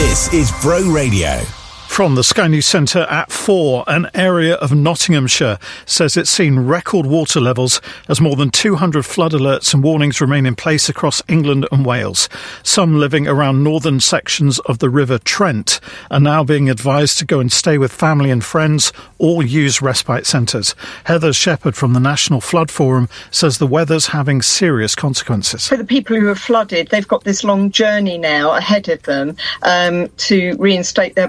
This is Bro Radio. From the Sky News Centre at 4, an area of Nottinghamshire says it's seen record water levels as more than 200 flood alerts and warnings remain in place across England and Wales. Some living around northern sections of the River Trent are now being advised to go and stay with family and friends or use respite centres. Heather Shepherd from the National Flood Forum says the weather's having serious consequences. For the people who are flooded, they've got this long journey now ahead of them um, to reinstate their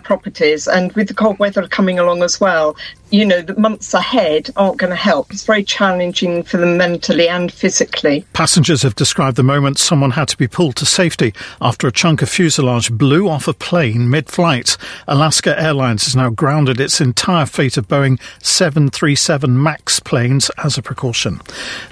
and with the cold weather coming along as well, you know, the months ahead aren't going to help. It's very challenging for them mentally and physically. Passengers have described the moment someone had to be pulled to safety after a chunk of fuselage blew off a plane mid flight. Alaska Airlines has now grounded its entire fleet of Boeing 737 MAX planes as a precaution.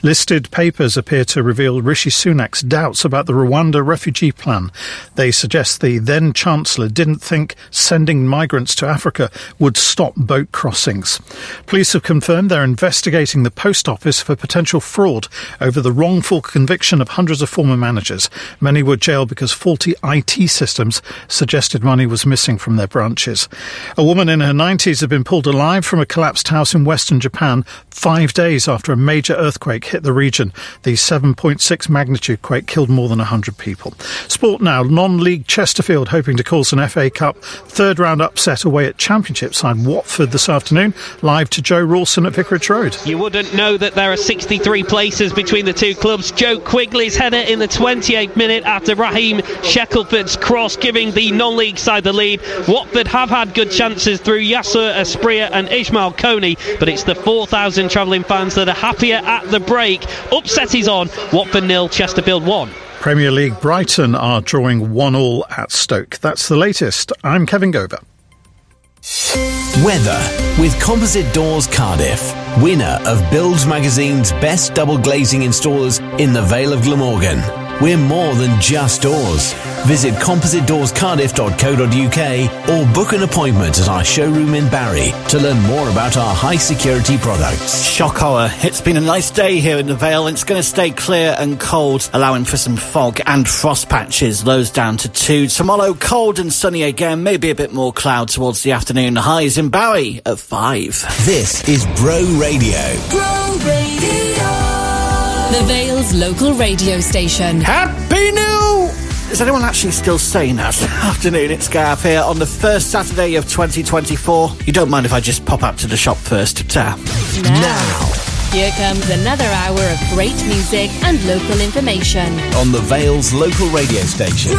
Listed papers appear to reveal Rishi Sunak's doubts about the Rwanda refugee plan. They suggest the then Chancellor didn't think sending migrants to Africa would stop boat crossings. Police have confirmed they're investigating the post office for potential fraud over the wrongful conviction of hundreds of former managers. Many were jailed because faulty IT systems suggested money was missing from their branches. A woman in her 90s had been pulled alive from a collapsed house in western Japan five days after a major earthquake hit the region. The 7.6 magnitude quake killed more than 100 people. Sport now. Non-league Chesterfield hoping to cause an FA Cup third round upset away at Championship side Watford this afternoon. Live to Joe Rawson at Vicarage Road. You wouldn't know that there are 63 places between the two clubs. Joe Quigley's header in the 28th minute after Ryheem Sheckleford's cross, giving the non-league side the lead. Watford have had good chances through Yasser Asprilla and Ismaël Koné, but it's the 4,000 travelling fans that are happier at the break. Upset is on. Watford nil, Chesterfield one. Premier League Brighton are drawing one all at Stoke. That's the latest. I'm Kevin Gover. Weather with Composite Doors Cardiff, winner of Builds Magazine's best double glazing installers in the Vale of Glamorgan. We're more than just doors. Visit compositedoorscardiff.co.uk or book an appointment at our showroom in Barry to learn more about our high security products. Shock horror. It's been a nice day here in the Vale. It's going to stay clear and cold, allowing for some fog and frost patches. Lows down to two. Tomorrow, cold and sunny again. Maybe a bit more cloud towards the afternoon. Highs in Barry at five. This is Bro Radio. Bro Radio. The Vale's local radio station. Happy New! Is anyone actually still saying that? Afternoon, it's Gareth here on the first Saturday of 2024. You don't mind if I just pop up to the shop first? Ta. Now. Here comes another hour of great music and local information. On the Vale's local radio station.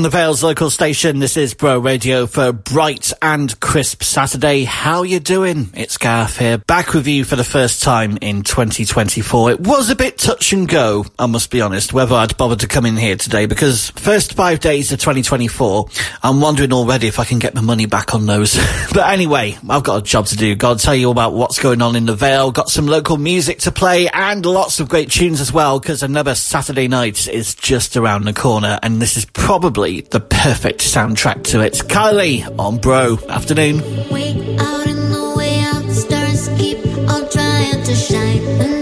On the Vale's local station. This is Bro Radio for bright and crisp Saturday. How you doing? It's Gareth here, back with you for the first time in 2024. It was a bit touch and go, I must be honest, whether I'd bothered to come in here today because first five days of 2024, I'm wondering already if I can get my money back on those. but anyway, I've got a job to do. Got to tell you about what's going on in the Vale. Got some local music to play and lots of great tunes as well because another Saturday night is just around the corner and this is probably the perfect soundtrack to it. Kylie on Bro. Afternoon. Way out in the way out, the stars keep on trying to shine.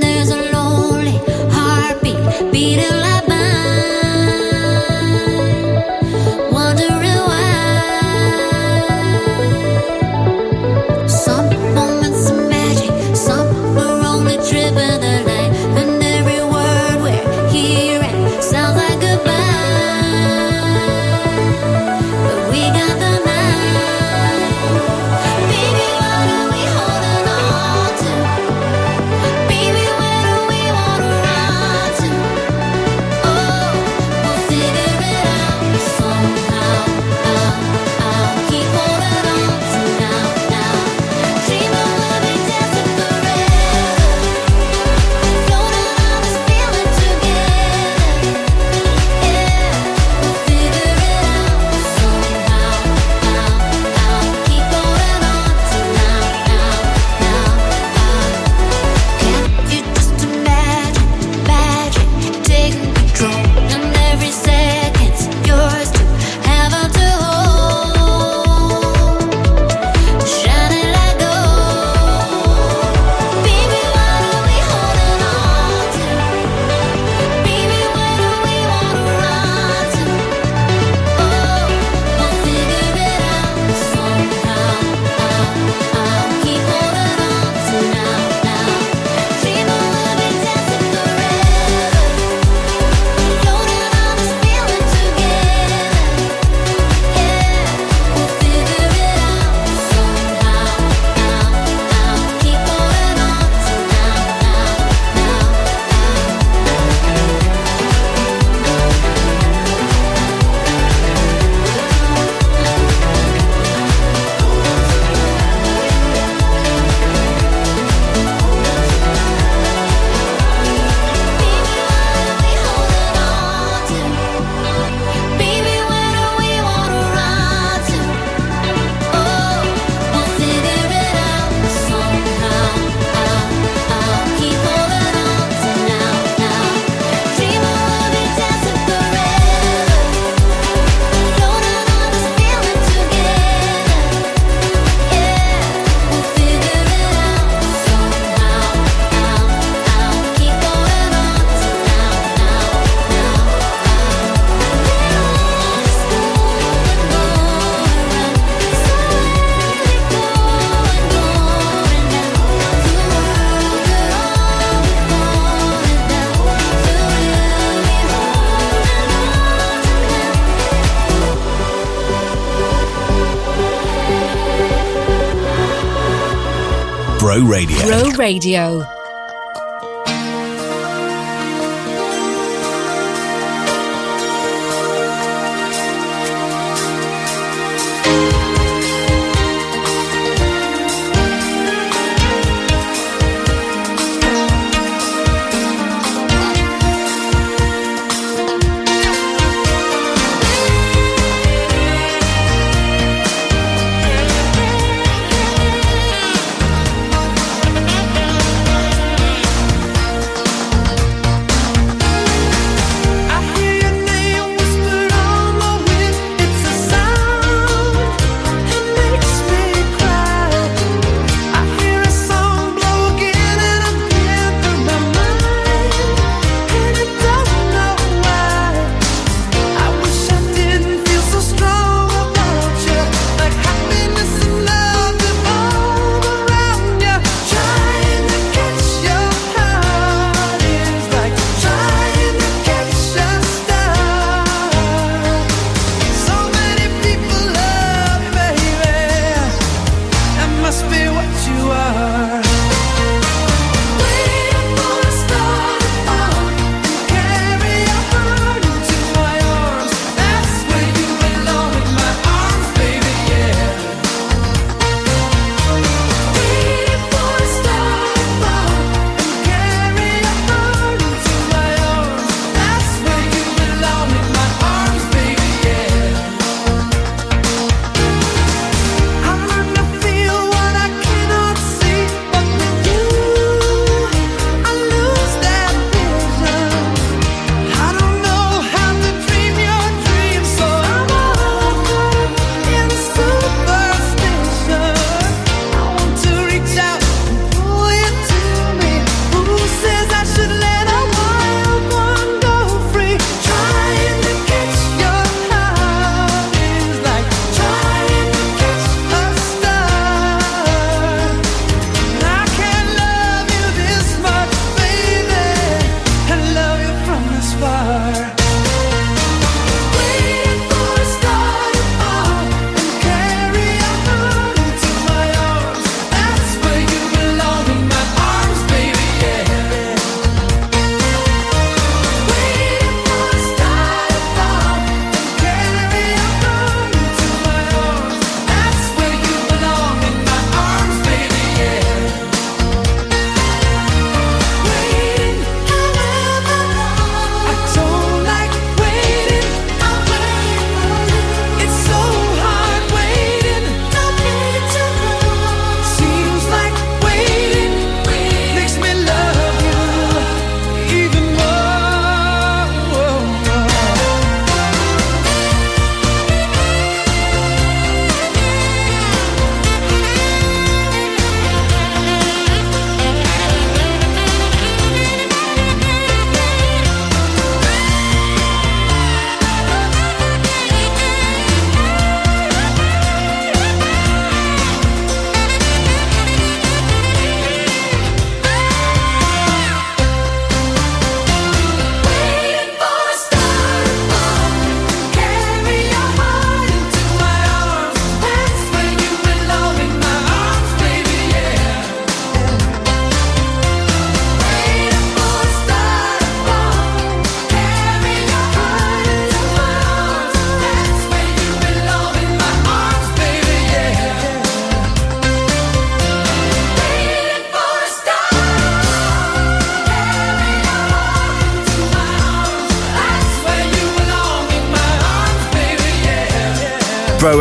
Radio. Radio.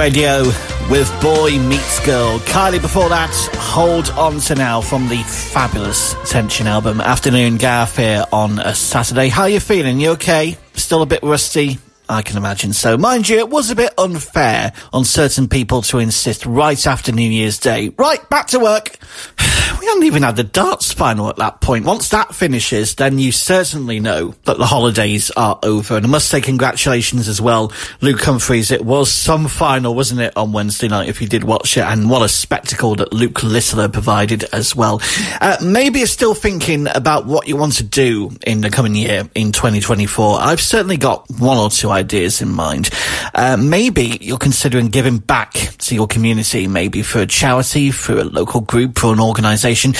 Radio with Boy Meets Girl. Kylie before that, Hold On to Now from the fabulous Tension album. Afternoon Gaff here on a Saturday. How you feeling? You okay? Still a bit rusty? I can imagine so. Mind you, it was a bit unfair on certain people to insist right after New Year's Day. Right, back to work. We hadn't even had the darts final at that point. Once that finishes, then you certainly know that the holidays are over. And I must say congratulations as well, Luke Humphries. It was some final, wasn't it, on Wednesday night, if you did watch it. And what a spectacle that Luke Littler provided as well. Uh, maybe you're still thinking about what you want to do in the coming year, in 2024. I've certainly got one or two ideas in mind. Uh, maybe you're considering giving back to your community, maybe for a charity, for a local group, or an organisation.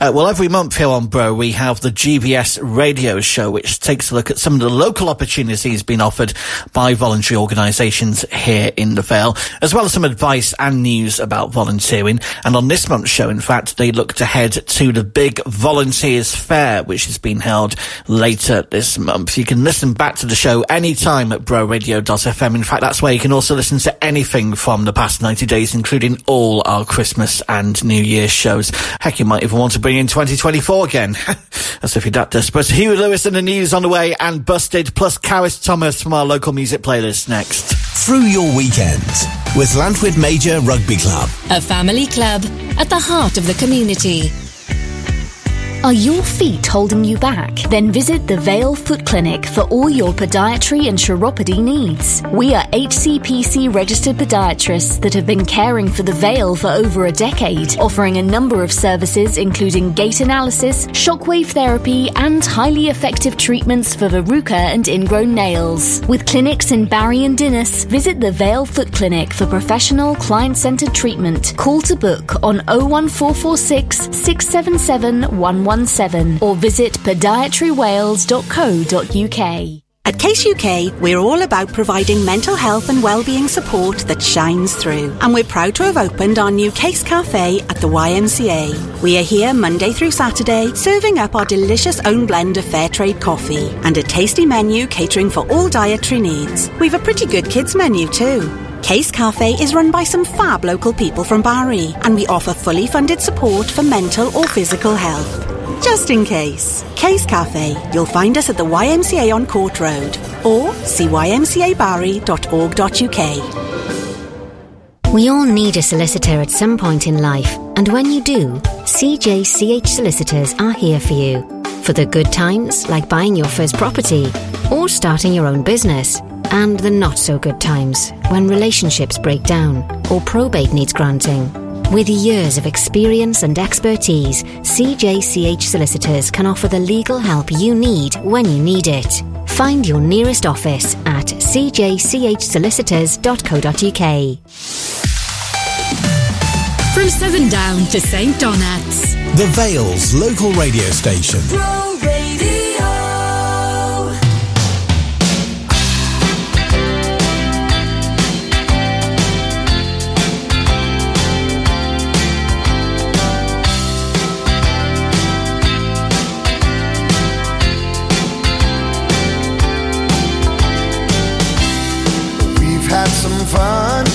Uh, well, every month here on Bro, we have the GVS radio show, which takes a look at some of the local opportunities being offered by voluntary organisations here in the Vale, as well as some advice and news about volunteering. And on this month's show, in fact, they looked ahead to the big Volunteers Fair, which is being held later this month. You can listen back to the show anytime at broradio.fm. In fact, that's where you can also listen to anything from the past 90 days, including all our Christmas and New Year shows. Heck, you might even want to bring in 2024 again. As if you're that desperate. Hugh Lewis and the news on the way and Busted, plus Karis Thomas from our local music playlist next. Through your weekend with Llantwit Major Rugby Club. A family club at the heart of the community. Are your feet holding you back? Then visit the Vale Foot Clinic for all your podiatry and chiropody needs. We are HCPC registered podiatrists that have been caring for the Vale for over a decade, offering a number of services including gait analysis, shockwave therapy, and highly effective treatments for verruca and ingrown nails. With clinics in Barry and Dinas, visit the Vale Foot Clinic for professional client centered treatment. Call to book on 01446 677 117 or visit podiatrywales.co.uk. At Case UK, we're all about providing mental health and wellbeing support that shines through. And we're proud to have opened our new Case Cafe at the YMCA. We are here Monday through Saturday, serving up our delicious own blend of fair trade coffee and a tasty menu catering for all dietary needs. We've a pretty good kids menu too. Case Cafe is run by some fab local people from Barry, and we offer fully funded support for mental or physical health. Just in case. Case Cafe. You'll find us at the YMCA on Court Road or see ymcabarry.org.uk. We all need a solicitor at some point in life, and when you do, CJCH solicitors are here for you. For the good times, like buying your first property or starting your own business, and the not so good times, when relationships break down or probate needs granting. With years of experience and expertise, CJCH solicitors can offer the legal help you need when you need it. Find your nearest office at cjchsolicitors.co.uk. From Seven Down to St. Donats. The Vale's local radio station. Some fun.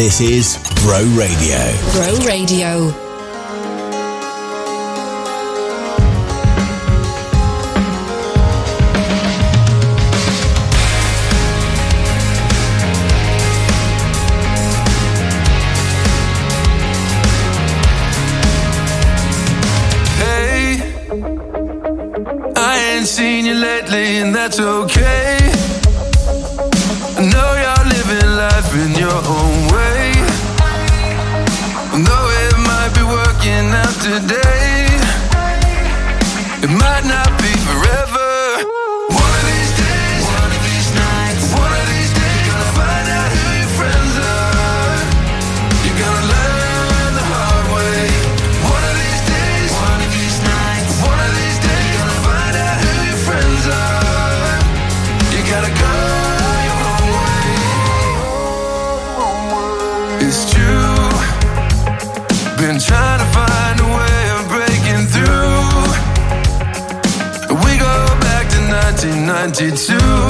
This is Bro Radio. Bro Radio. 1992.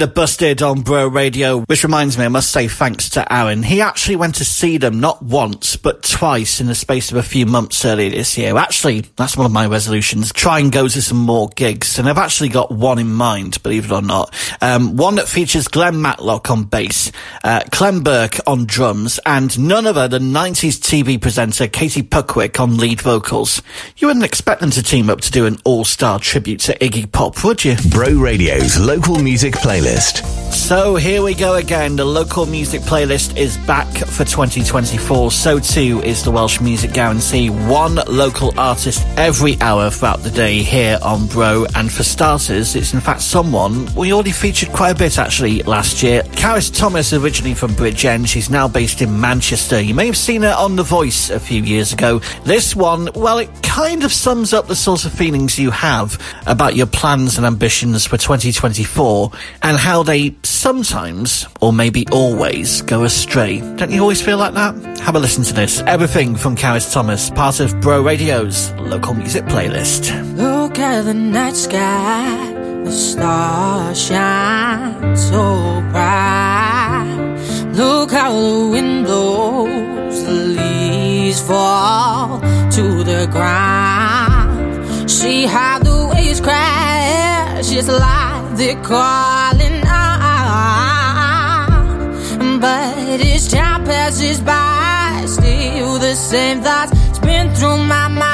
Way. Busted on Bro Radio, which reminds me, I must say thanks to Aaron. He actually went to see them not once, but twice in the space of a few months earlier this year. Actually, that's one of my resolutions. Try and go to some more gigs. And I've actually got one in mind, believe it or not. Um, one that features Glenn Matlock on bass, uh, Clem Burke on drums, and none other than 90s TV presenter Katie Puckrik on lead vocals. You wouldn't expect them to team up to do an all-star tribute to Iggy Pop, would you? Bro Radio's local music playlist. So here we go again. The local music playlist is back for 2024. So too is the Welsh Music Guarantee. One local artist every hour throughout the day here on Bro. And for starters, it's in fact someone we already featured quite a bit actually last year. Caris Thomas, originally from Bridgend. She's now based in Manchester. You may have seen her on The Voice a few years ago. This one, well, it kind of sums up the sort of feelings you have about your plans and ambitions for 2024 and how they sometimes, or maybe always, go astray. Don't you always feel like that? Have a listen to this. Everything from Caris Thomas, part of Bro Radio's local music playlist. Look at the night sky, the stars shine so bright. Look how the wind blows, the leaves fall to the ground. See how the waves crash, it's like they're calling. But as time passes by, still the same thoughts spin through my mind.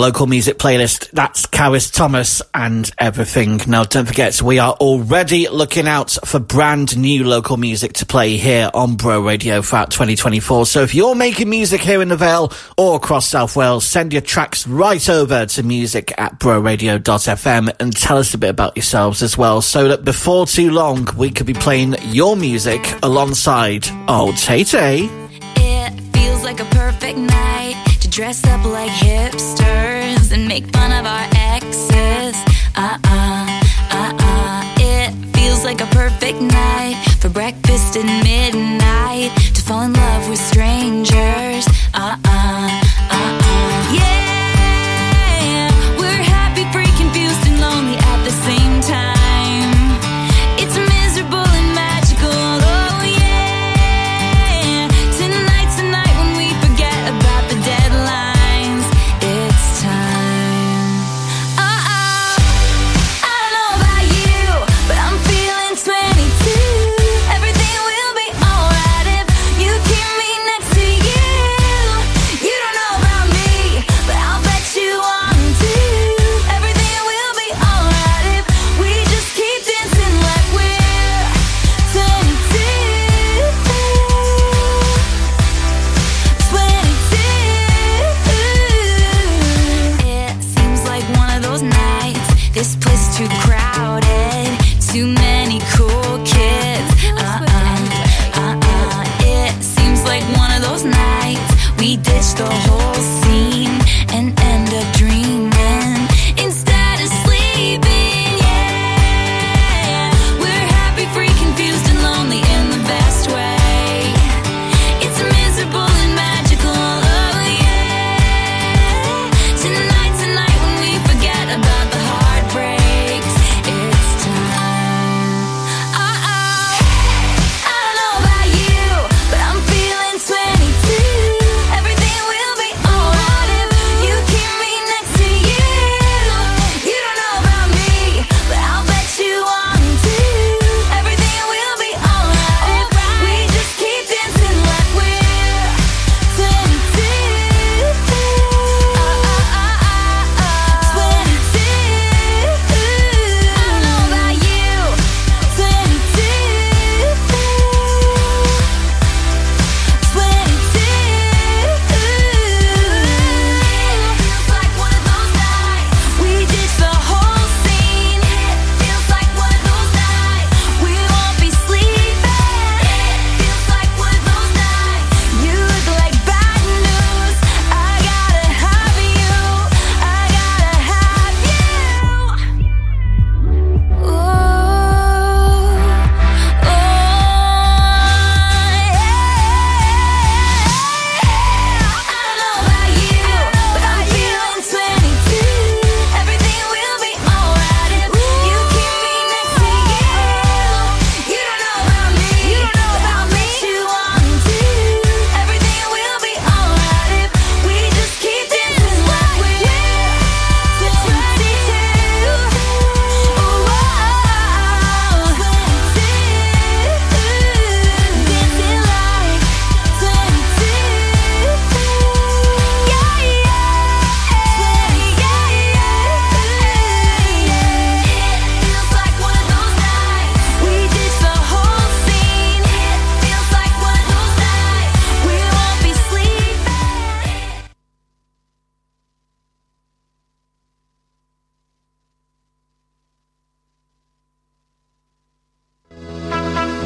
Local music playlist, that's Karis Thomas and everything. Now, don't forget, we are already looking out for brand new local music to play here on Bro Radio throughout 2024. So if you're making music here in the Vale or across South Wales, send your tracks right over to music at broradio.fm and tell us a bit about yourselves as well, so that before too long, we could be playing your music alongside old Tay Tay. It feels like a perfect night dress up like hipsters and make fun of our exes. Uh uh, uh uh. It feels like a perfect night for breakfast at midnight to fall in love with strangers. Uh, uh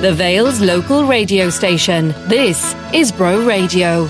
The Vale's local radio station. This is Bro Radio.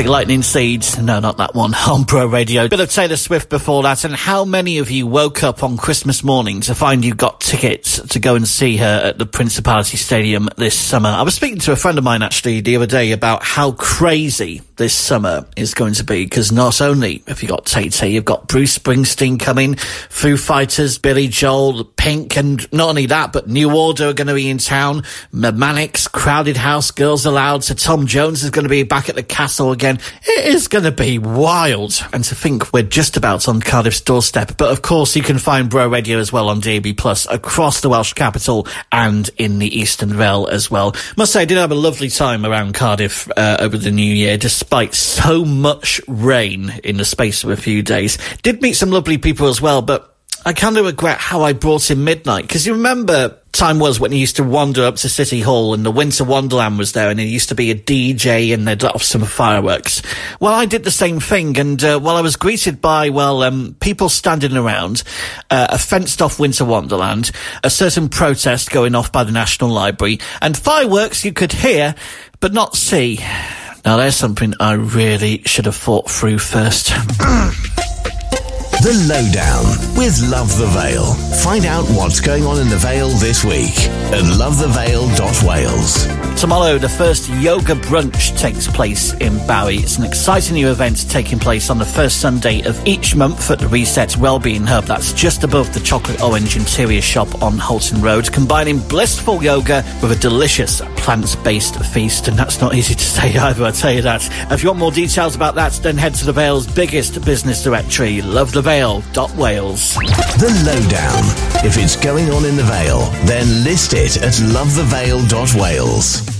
Classic Lightning Seeds. No, not that one. On Bro Radio. Bit of Taylor Swift before that. And how many of you woke up on Christmas morning to find you got tickets to go and see her at the Principality Stadium this summer? I was speaking to a friend of mine actually the other day about how crazy this summer is going to be because not only have you got Tay, you've got Bruce Springsteen coming, Foo Fighters, Billy Joel, Pink, and not only that, but New Order are going to be in town, M- Crowded House, Girls Aloud, so Tom Jones is going to be back at the castle again. It is going to be wild. And to think we're just about on Cardiff's doorstep. But of course, you can find Bro Radio as well on DAB Plus across the Welsh capital and in the Eastern Vale as well. Must say, I did have a lovely time around Cardiff uh, over the new year, despite so much rain in the space of a few days. Did meet some lovely people as well, but I kind of regret how I brought in Midnight because you remember time was when you used to wander up to City Hall and the Winter Wonderland was there and there used to be a DJ and they'd off some fireworks. Well, I did the same thing and uh, while I was greeted by, well, um, people standing around, uh, a fenced off Winter Wonderland, a certain protest going off by the National Library and fireworks you could hear but not see. Now there's something I really should have thought through first. The Lowdown with Love the Vale. Find out what's going on in the Vale this week at lovethevale.wales. Tomorrow, the first yoga brunch takes place in Barry. It's an exciting new event taking place on the first Sunday of each month at the Reset Wellbeing Hub. That's just above the Chocolate Orange Interior Shop on Holton Road, combining blissful yoga with a delicious plant-based feast. And that's not easy to say either, I tell you that. If you want more details about that, then head to the Vale's biggest business directory, lovethevale.wales. The Lowdown. If it's going on in the Vale, then list it at lovethevale.wales.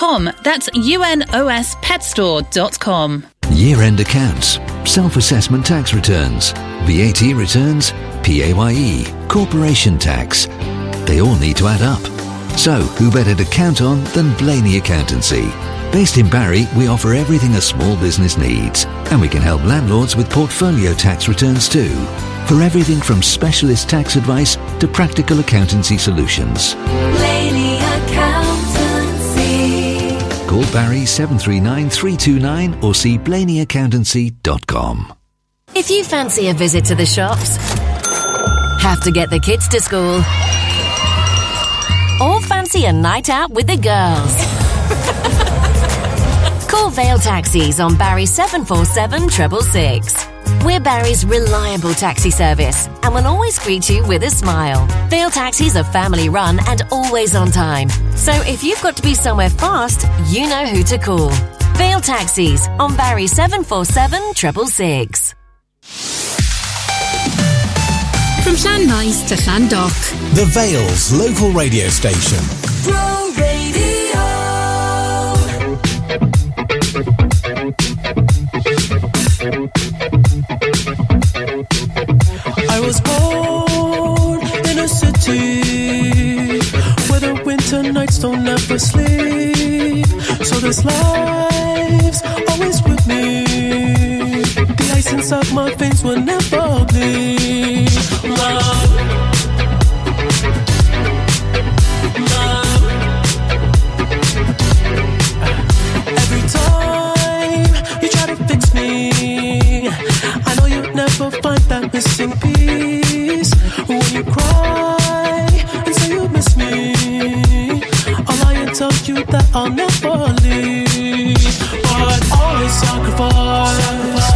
That's unospetstore.com. Year end accounts, self assessment tax returns, VAT returns, PAYE, corporation tax. They all need to add up. So, who better to count on than Blaney Accountancy? Based in Barry, we offer everything a small business needs, and we can help landlords with portfolio tax returns too. For everything from specialist tax advice to practical accountancy solutions. Call Barry 739 329 or see blaneyaccountancy.com. If you fancy a visit to the shops, have to get the kids to school, or fancy a night out with the girls. Call Vale Taxis on Barry 747 666. We're Barry's reliable taxi service and will always greet you with a smile. Vale Taxis are family run and always on time. So if you've got to be somewhere fast, you know who to call. Vale Taxis on Barry 747 666. From Llanmaes to Llandough. The Vale's local radio station. Bro Radio. I was born in a city where the winter nights don't ever sleep. So this life's always with me. The ice inside my veins will never bleed. Love. Every time you try to fix me, never find that missing piece. When you cry and say you miss me, I'll lie and tell you that I'll never leave. But always sacrifice your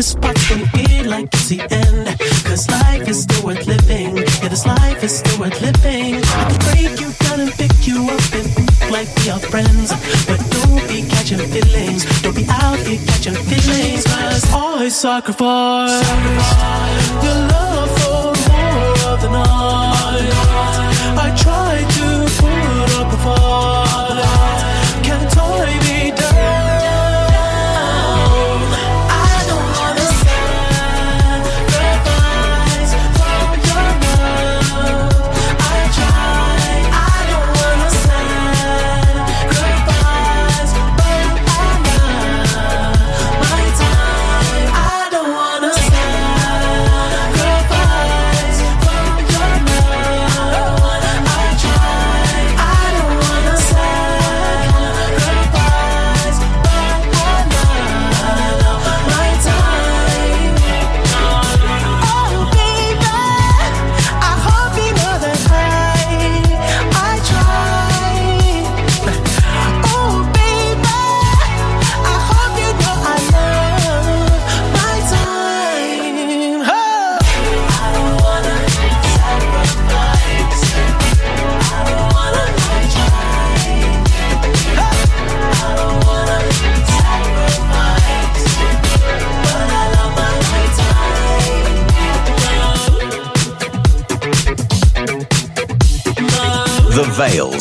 toughest parts when you feel like it's the end. Cause life is still worth living. Yeah, this life is still worth living. I can break you down and pick you up and like we are friends. But don't be catching feelings. Don't be out here catching feelings. Cause I sacrifice your love for more of the night. I try to put up a fight. Can't tie me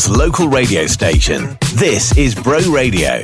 Local radio station. This is Bro Radio.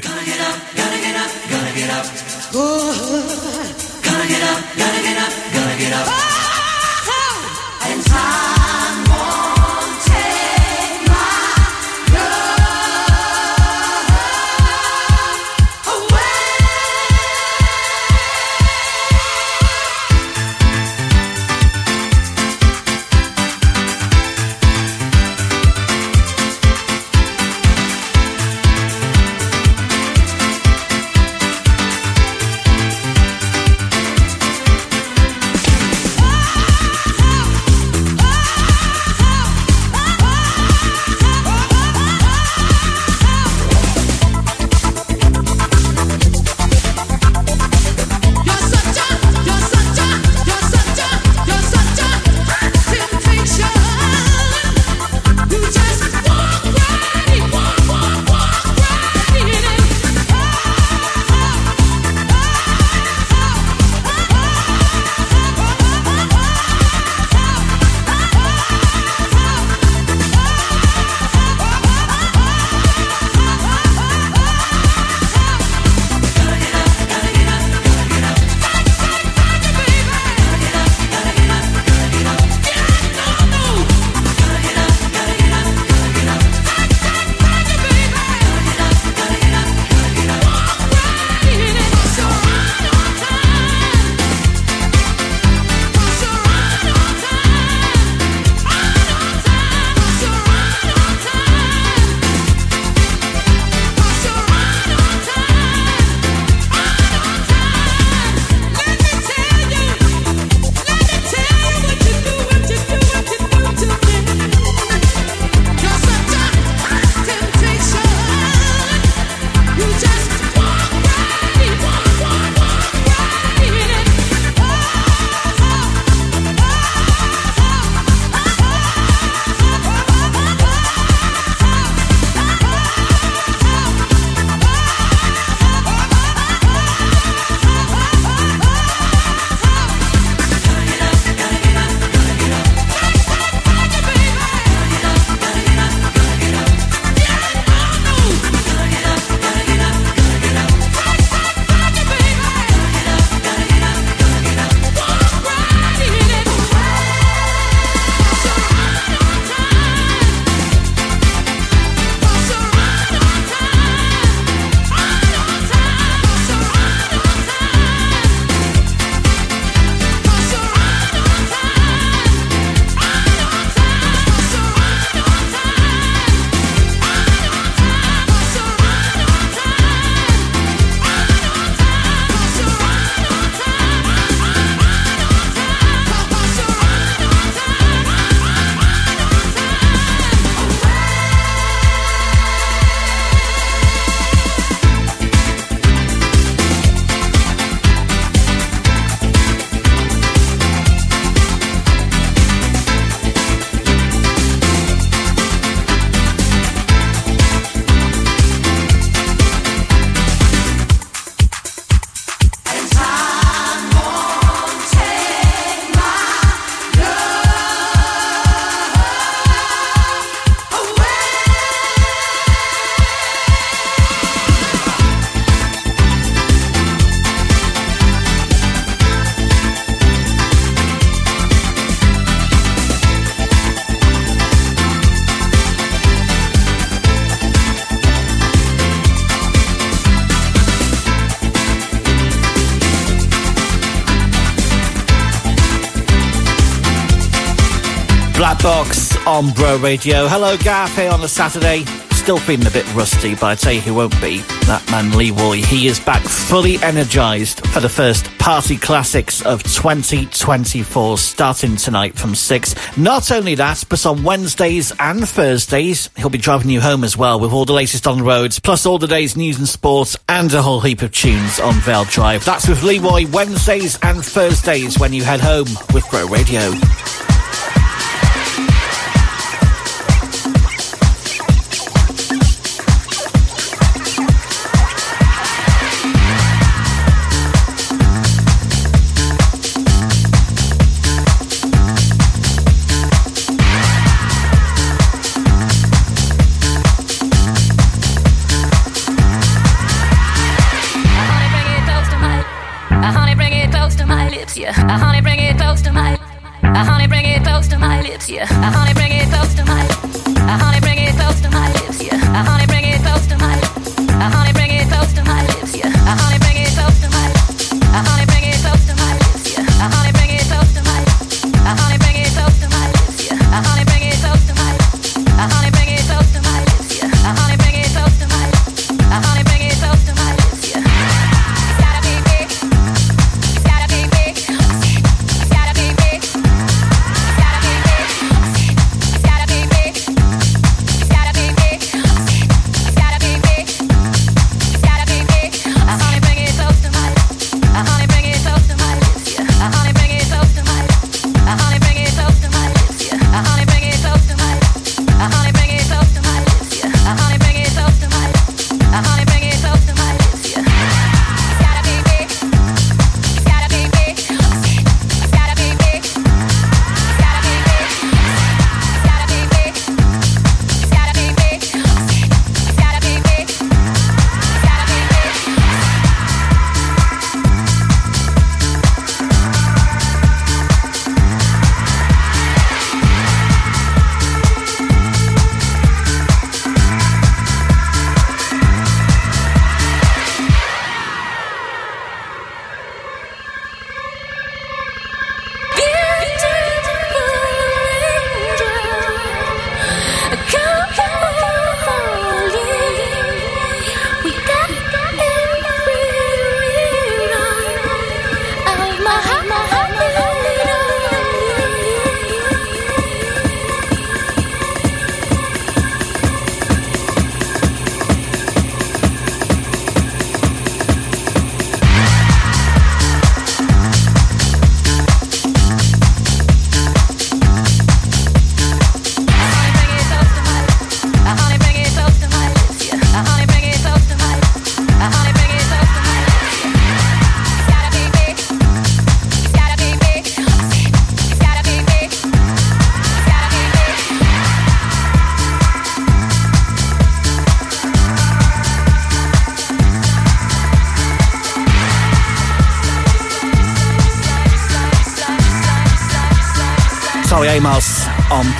On Bro Radio. Hello, here on a Saturday. Still feeling a bit rusty, but I tell you who won't be. That man Leroy. He is back fully energised for the first Party Classics of 2024, starting tonight from 6. Not only that, but on Wednesdays and Thursdays, he'll be driving you home as well with all the latest on the roads, plus all the day's news and sports, and a whole heap of tunes on Vale Drive. That's with Leroy Wednesdays and Thursdays when you head home with Bro Radio.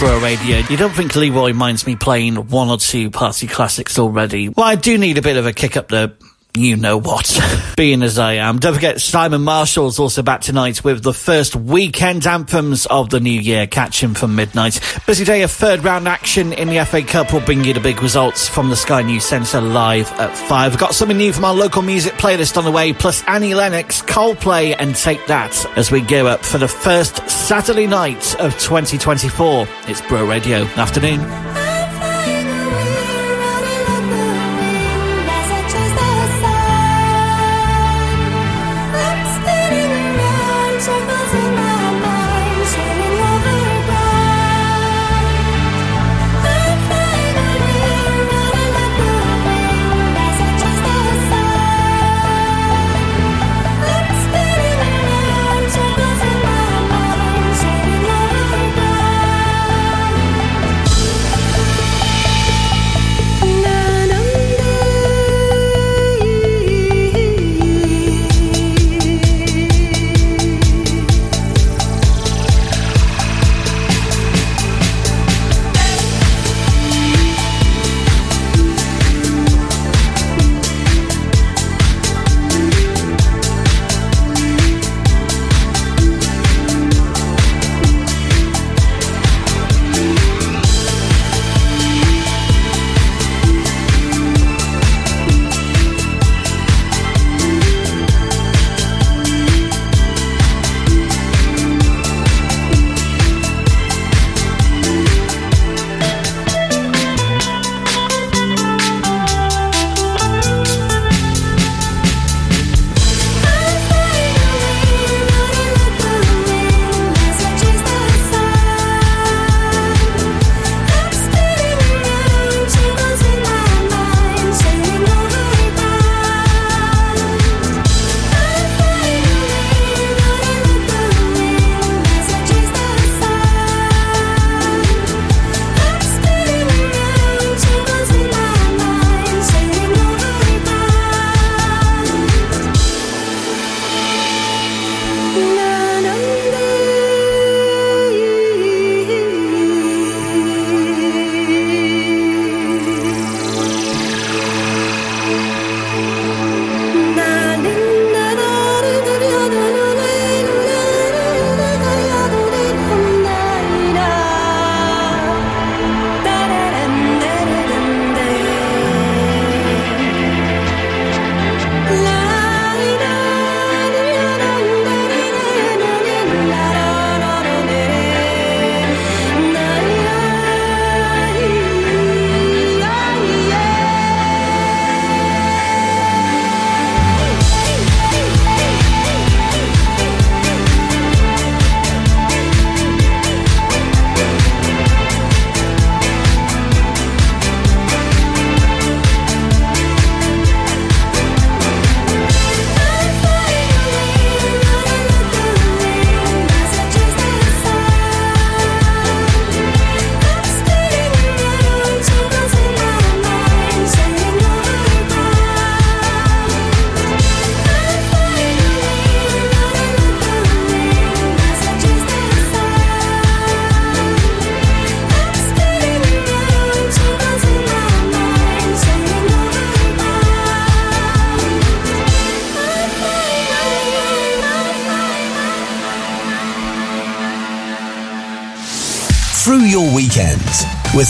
On Radio. You don't think Leroy minds me playing one or two party classics already? Well, I do need a bit of a kick up the. You know what, being as I am. Don't forget, Simon Marshall's also back tonight with the first weekend anthems of the new year. Catch him from midnight. Busy day of third round action in the FA Cup will bring you the big results from the Sky News Centre live at 5. We've got something new from our local music playlist on the way, plus Annie Lennox, Coldplay, and Take That as we gear up for the first Saturday night of 2024. It's Bro Radio. Afternoon.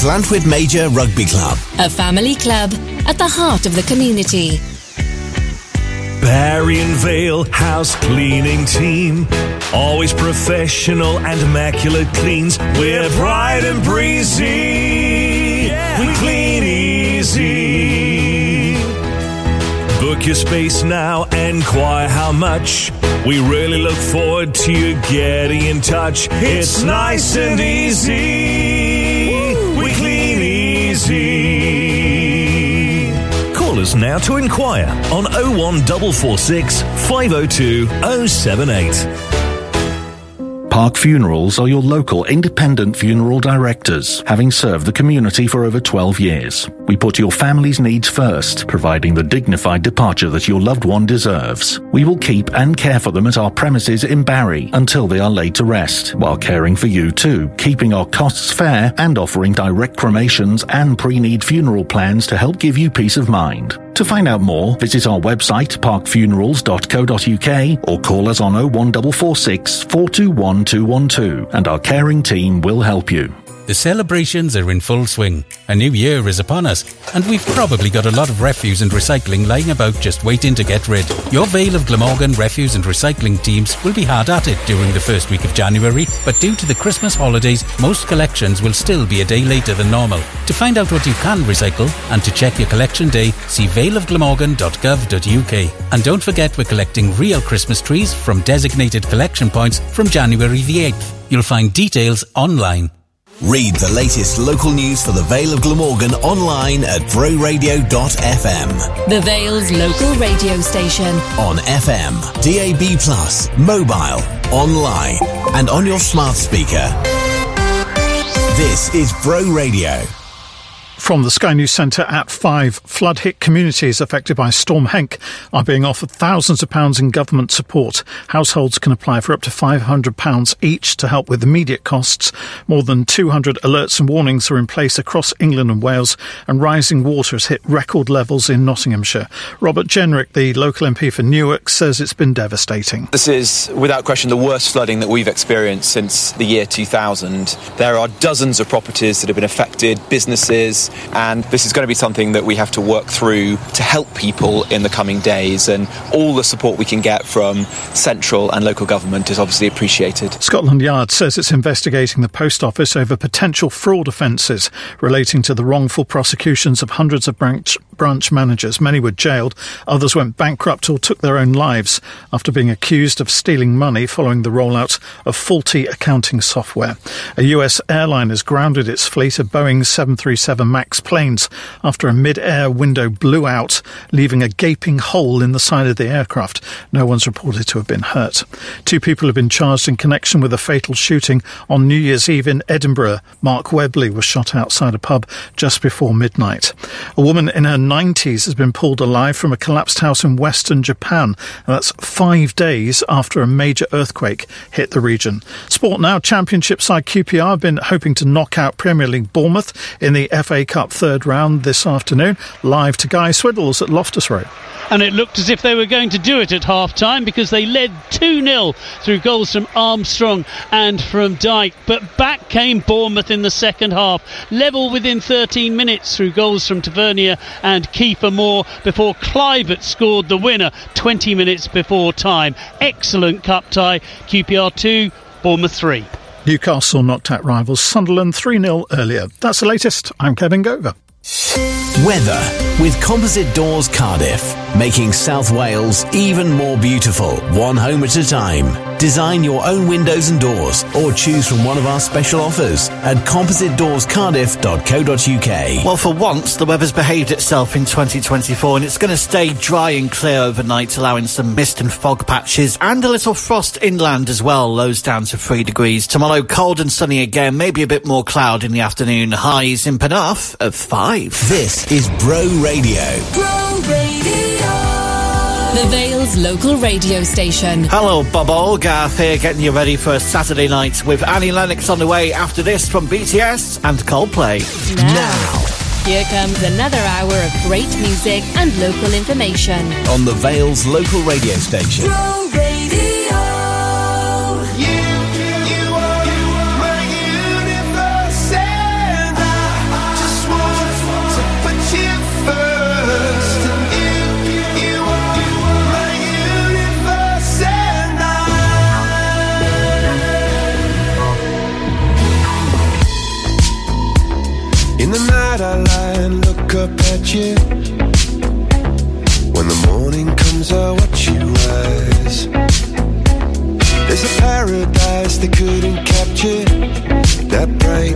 With Major Rugby Club. A family club at the heart of the community. Barry and Vale House Cleaning Team. Always professional and immaculate cleans. We're bright and breezy. We clean easy. Book your space now, and enquire how much. We really look forward to you getting in touch. It's nice and easy. Us now to inquire on 01446 502 078. Park Funerals are your local independent funeral directors, having served the community for over 12 years. We put your family's needs first, providing the dignified departure that your loved one deserves. We will keep and care for them at our premises in Barry until they are laid to rest, while caring for you too, keeping our costs fair and offering direct cremations and pre-need funeral plans to help give you peace of mind. To find out more, visit our website parkfunerals.co.uk or call us on 01446 421 212 and our caring team will help you. The celebrations are in full swing. A new year is upon us, and we've probably got a lot of refuse and recycling lying about just waiting to get rid. Your Vale of Glamorgan refuse and recycling teams will be hard at it during the first week of January, but due to the Christmas holidays, most collections will still be a day later than normal. To find out what you can recycle and to check your collection day, see valeofglamorgan.gov.uk. And don't forget we're collecting real Christmas trees from designated collection points from January the 8th. You'll find details online. Read the latest local news for the Vale of Glamorgan online at broradio.fm. The Vale's local radio station. On FM, DAB+, mobile, online, and on your smart speaker. This is Bro Radio. From the Sky News Centre at 5, flood hit communities affected by Storm Henk are being offered thousands of pounds in government support. Households can apply for up to £500 each to help with immediate costs. More than 200 alerts and warnings are in place across England and Wales, and rising water has hit record levels in Nottinghamshire. Robert Jenrick, the local MP for Newark, says it's been devastating. This is, without question, the worst flooding that we've experienced since the year 2000. There are dozens of properties that have been affected, businesses, and this is going to be something that we have to work through to help people in the coming days. And all the support we can get from central and local government is obviously appreciated. Scotland Yard says it's investigating the post office over potential fraud offences relating to the wrongful prosecutions of hundreds of branch, branch managers. Many were jailed, others went bankrupt or took their own lives after being accused of stealing money following the rollout of faulty accounting software. A US airline has grounded its fleet of Boeing 737 MAX planes after a mid-air window blew out, leaving a gaping hole in the side of the aircraft. No one's reported to have been hurt. Two people have been charged in connection with a fatal shooting on New Year's Eve in Edinburgh. Marc Webley was shot outside a pub just before midnight. A woman in her 90s has been pulled alive from a collapsed house in western Japan. And that's five days after a major earthquake hit the region. Sport now, Championship side QPR have been hoping to knock out Premier League Bournemouth in the FA Cup third round this afternoon. Live to Guy Swiddles at Loftus Road. and it looked as if they were going to do it at half time because they led 2 0 through goals from Armstrong and from Dyke. But back came Bournemouth in the second half, level within 13 minutes through goals from Tavernier and Kiefer Moore before Kluivert scored the winner 20 minutes before time. Excellent cup tie, QPR 2, Bournemouth 3. Newcastle knocked out rivals Sunderland 3 0 earlier. That's the latest. I'm Kevin Gover. Weather with Composite Doors Cardiff, making South Wales even more beautiful, one home at a time. Design your own windows and doors or choose from one of our special offers at compositedoorscardiff.co.uk. Well, for once, the weather's behaved itself in 2024 and it's going to stay dry and clear overnight, allowing some mist and fog patches and a little frost inland as well, lows down to 3 degrees. Tomorrow, cold and sunny again, maybe a bit more cloud in the afternoon, highs in Penarth of 5. This is Bro Radio. Bro Radio. The Vale's local radio station. Hello, Bob Olgarth here, getting you ready for a Saturday night with Annie Lennox on the way after this from BTS and Coldplay. Now. Here comes another hour of great music and local information. On the Vale's local radio station. In the night I lie and look up at you. When the morning comes I watch you rise. There's a paradise they couldn't capture. That bright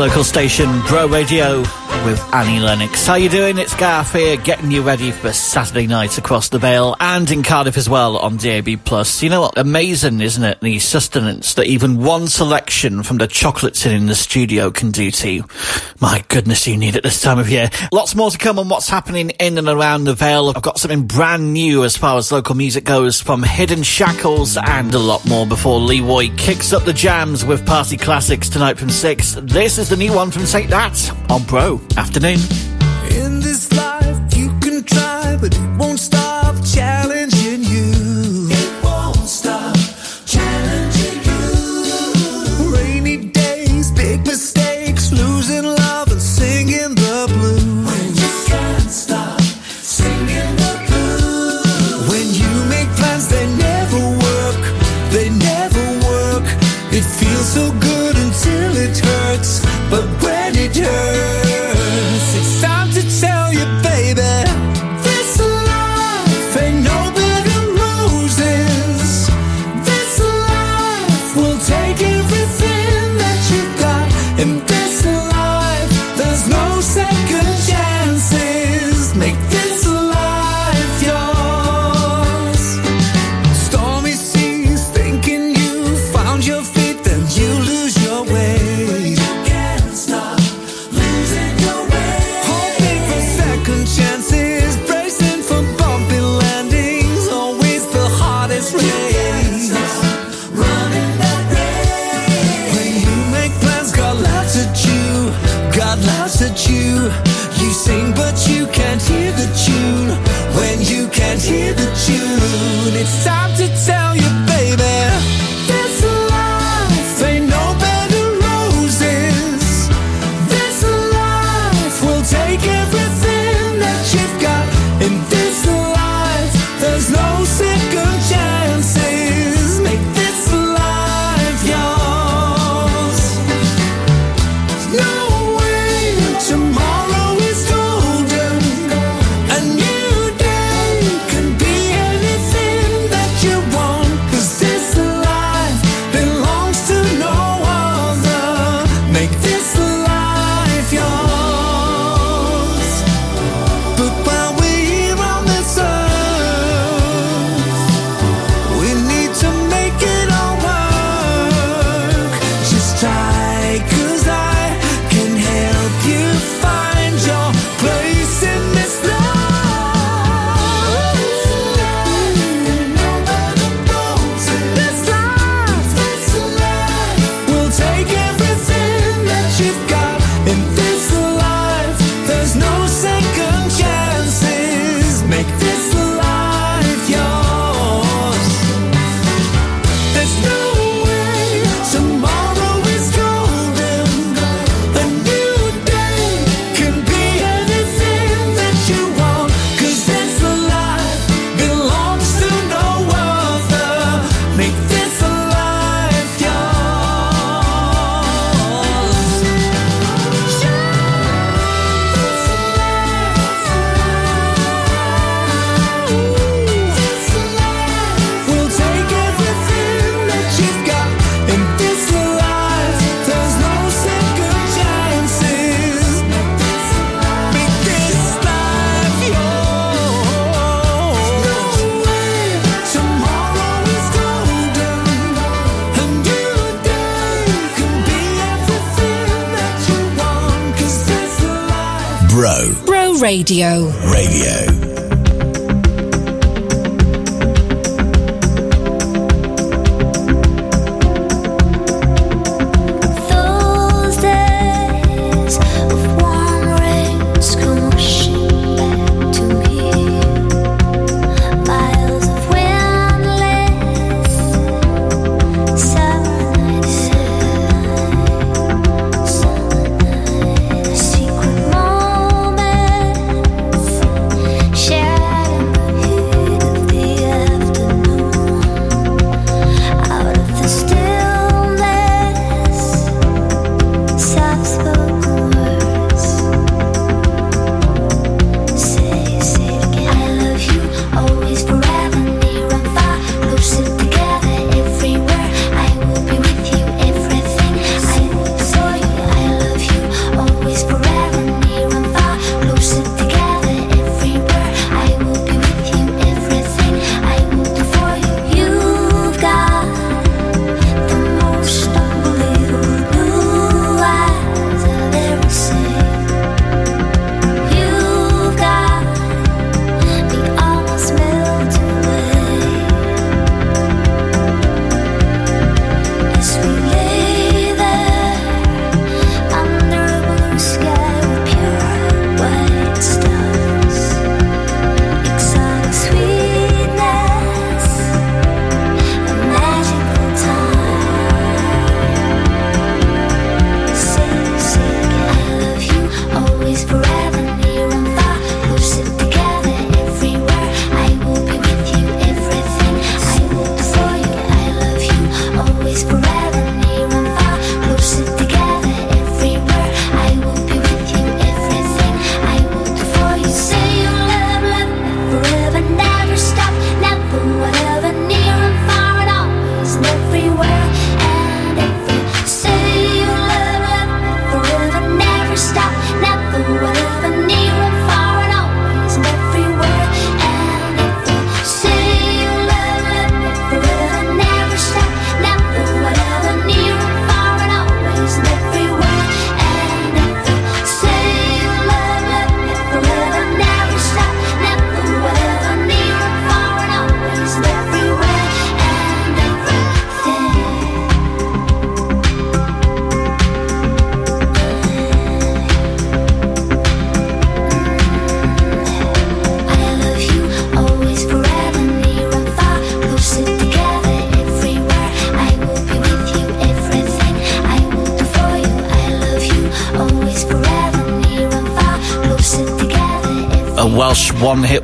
local station, Bro Radio, with Annie Lennox. How you doing? It's Garth here, getting you ready for Saturday night across the Vale and in Cardiff as well on DAB+. Plus. You know what? Amazing, isn't it? The sustenance that even one selection from the chocolate tin in the studio can do to you. My goodness, you need it this time of year. Lots more to come on what's happening in and around the Vale. I've got something brand new as far as local music goes from Hidden Shackles and a lot more before Leroy kicks up the jams with party classics tonight from 6. This is the new one from St. Nat on Pro Afternoon. In this life, you can try, but Radio.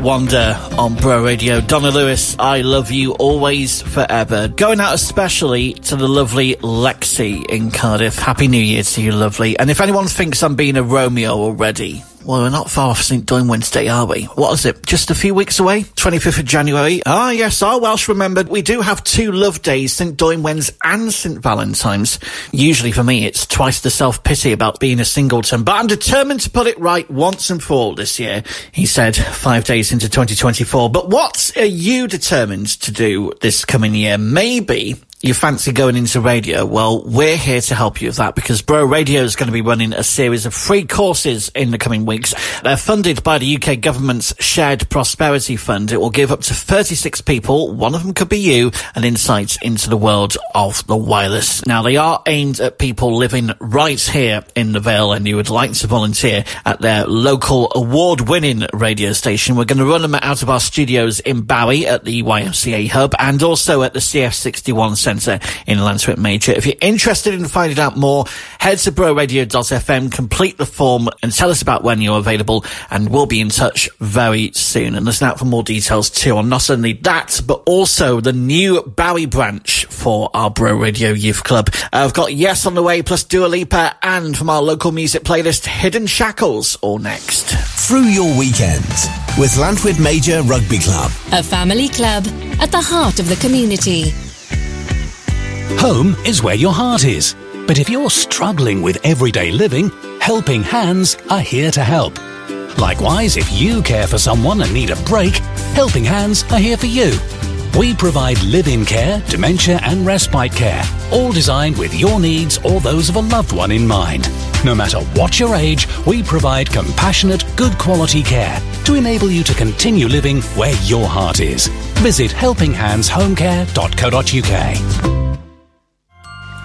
Wonder on Bro Radio. Donna Lewis, I love you always, forever. Going out especially to the lovely Lexi in Cardiff. Happy New Year to you, lovely. And if anyone thinks I'm being a Romeo already, well, we're not far off St. Dwynwen's Day, are we? What is it? Just a few weeks away? 25th of January? Ah, yes, our Welsh remembered. We do have two love days, St. Dwynwen's Day and St. Valentine's. Usually for me, it's twice the self-pity about being a singleton, but I'm determined to put it right once and for all this year, he said, five days into 2024. But what are you determined to do this coming year? Maybe you fancy going into radio, well, we're here to help you with that because Bro Radio is going to be running a series of free courses in the coming weeks. They're funded by the UK government's Shared Prosperity Fund. It will give up to 36 people, one of them could be you, an insight into the world of the wireless. Now, they are aimed at people living right here in the Vale and you would like to volunteer at their local award-winning radio station. We're going to run them out of our studios in Bowie at the YMCA Hub and also at the CF61 Centre in Llantwit Major. If you're interested in finding out more, head to broradio.fm, complete the form and tell us about when you're available and we'll be in touch very soon. And listen out for more details too on not only that, but also the new Bowie branch for our Bro Radio Youth Club. Uh, I've got Yes on the way plus Dua Lipa and from our local music playlist Hidden Shackles all next. Through your weekends with Llantwit Major Rugby Club. A family club at the heart of the community. Home is where your heart is. But if you're struggling with everyday living, Helping Hands are here to help. Likewise, if you care for someone and need a break, Helping Hands are here for you. We provide live-in care, dementia and respite care, all designed with your needs or those of a loved one in mind. No matter what your age, we provide compassionate, good quality care to enable you to continue living where your heart is. Visit helpinghandshomecare.co.uk.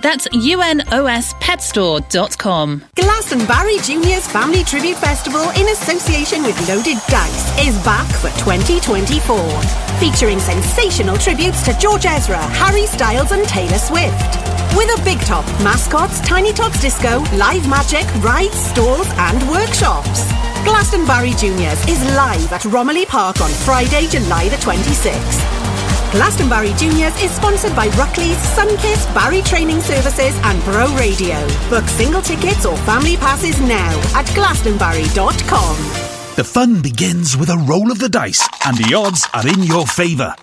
That's unospetstore.com. Glastonbury Juniors Family Tribute Festival in association with Loaded Dice is back for 2024. Featuring sensational tributes to George Ezra, Harry Styles, and Taylor Swift. With a big top, mascots, Tiny Tots Disco, live magic, rides, stalls, and workshops. Glastonbury Juniors is live at Romilly Park on Friday, July the 26th. Glastonbury Juniors is sponsored by Ruckley's, Sunkiss, Barry Training Services, and Bro Radio. Book single tickets or family passes now at glastonbury.com. The fun begins with a roll of the dice, and the odds are in your favour.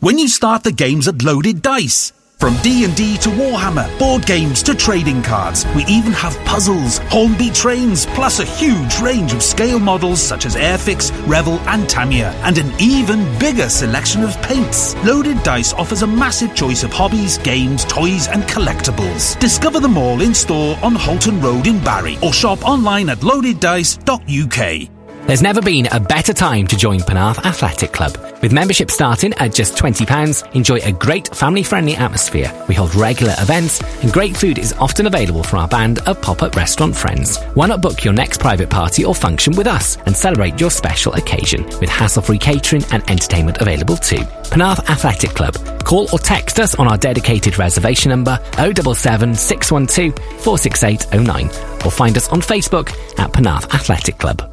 When you start the games at Loaded Dice. From D&D to Warhammer, board games to trading cards, we even have puzzles, Hornby trains, plus a huge range of scale models such as Airfix, Revell and Tamiya, and an even bigger selection of paints. Loaded Dice offers a massive choice of hobbies, games, toys and collectibles. Discover them all in store on Holton Road in Barry or shop online at loadeddice.uk. There's never been a better time to join Penarth Athletic Club. With membership starting at just £20, enjoy a great family friendly atmosphere. We hold regular events, and great food is often available from our band of pop up restaurant friends. Why not book your next private party or function with us and celebrate your special occasion with hassle free catering and entertainment available too? Penarth Athletic Club. Call or text us on our dedicated reservation number 077 612 46809 or find us on Facebook at Penarth Athletic Club.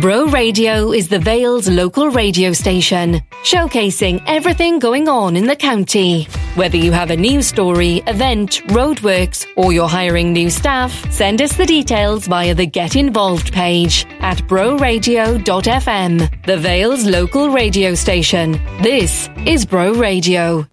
Bro Radio is the Vale's local radio station, showcasing everything going on in the county. Whether you have a news story, event, roadworks, or you're hiring new staff, send us the details via the Get Involved page at broradio.fm, the Vale's local radio station. This is Bro Radio.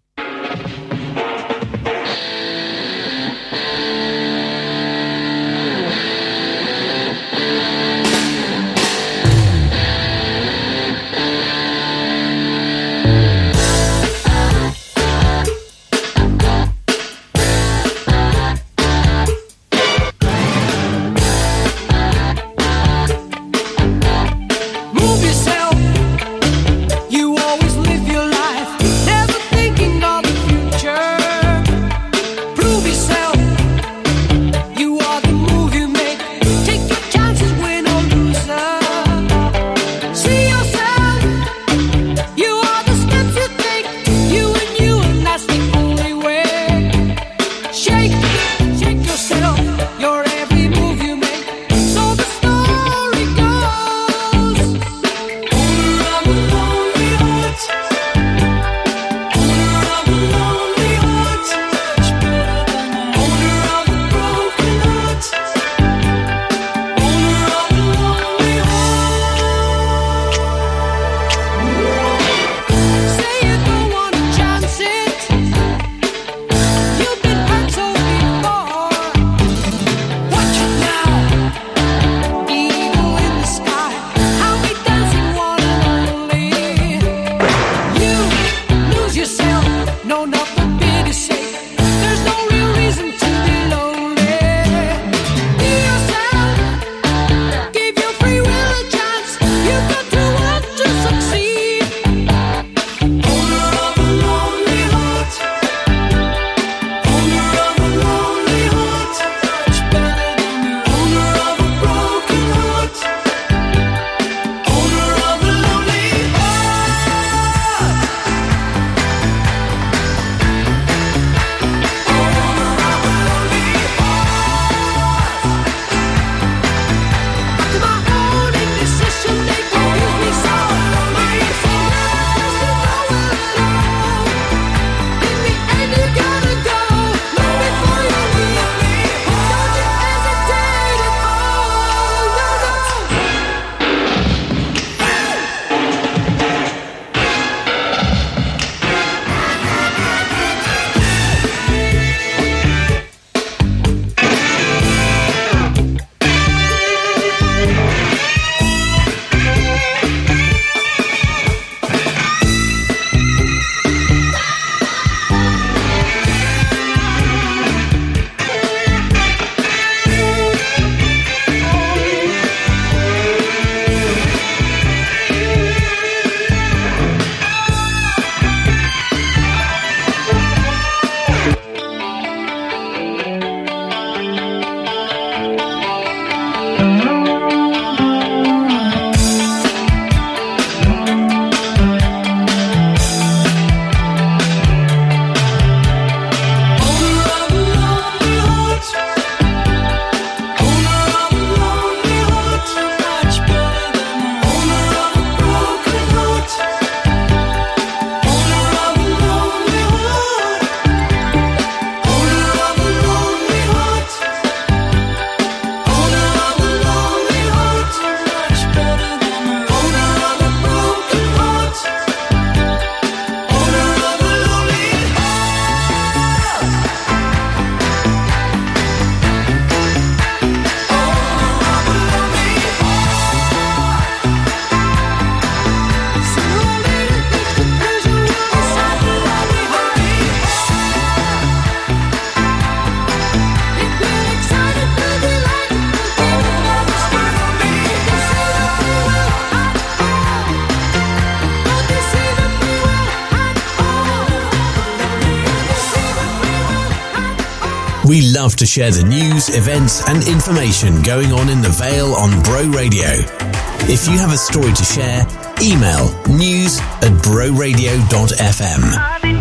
We love to share the news, events, and information going on in the Vale on Bro Radio. If you have a story to share, email news at broradio.fm.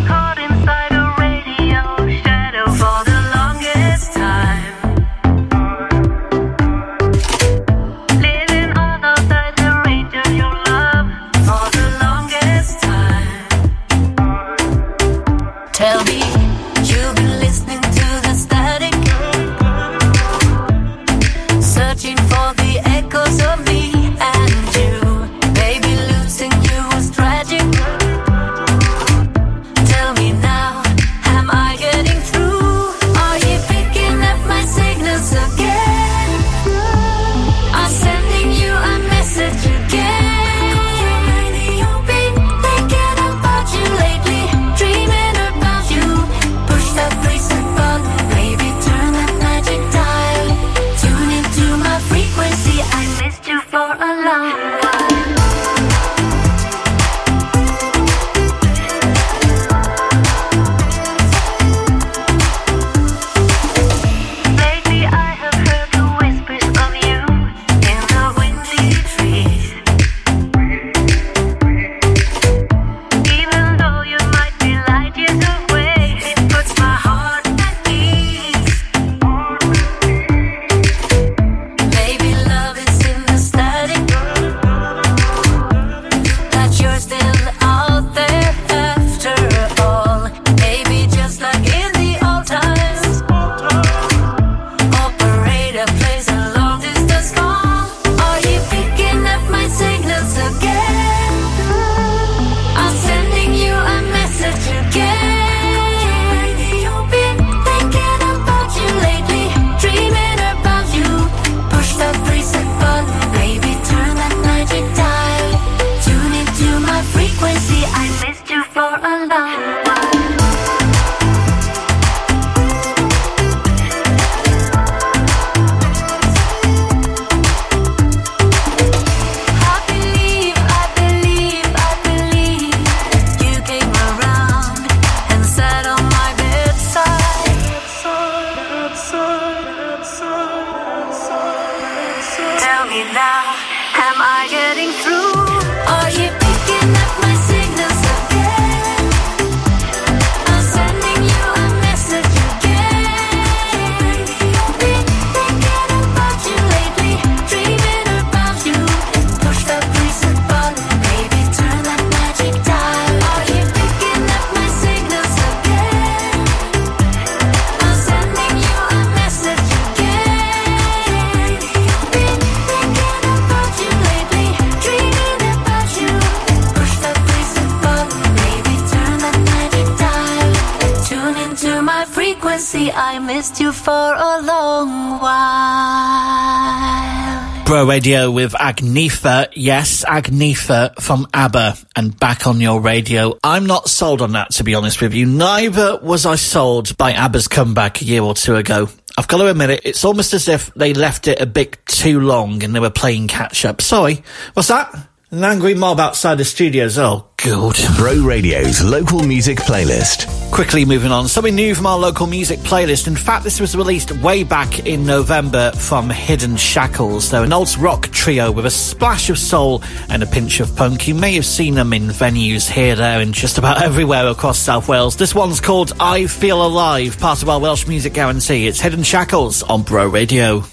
Radio with Agnetha. Yes, Agnetha from ABBA and back on your radio. I'm not sold on that, to be honest with you. Neither was I sold by ABBA's comeback a year or two ago. I've got to admit it, it's almost as if they left it a bit too long and they were playing catch up. Sorry, what's that? An angry mob outside the studios. Oh, God. Bro Radio's local music playlist. Quickly moving on, something new from our local music playlist. In fact, this was released way back in November from Hidden Shackles. They're an alt rock trio with a splash of soul and a pinch of punk. You may have seen them in venues here, there, and just about everywhere across South Wales. This one's called I Feel Alive, part of our Welsh Music Guarantee. It's Hidden Shackles on Bro Radio.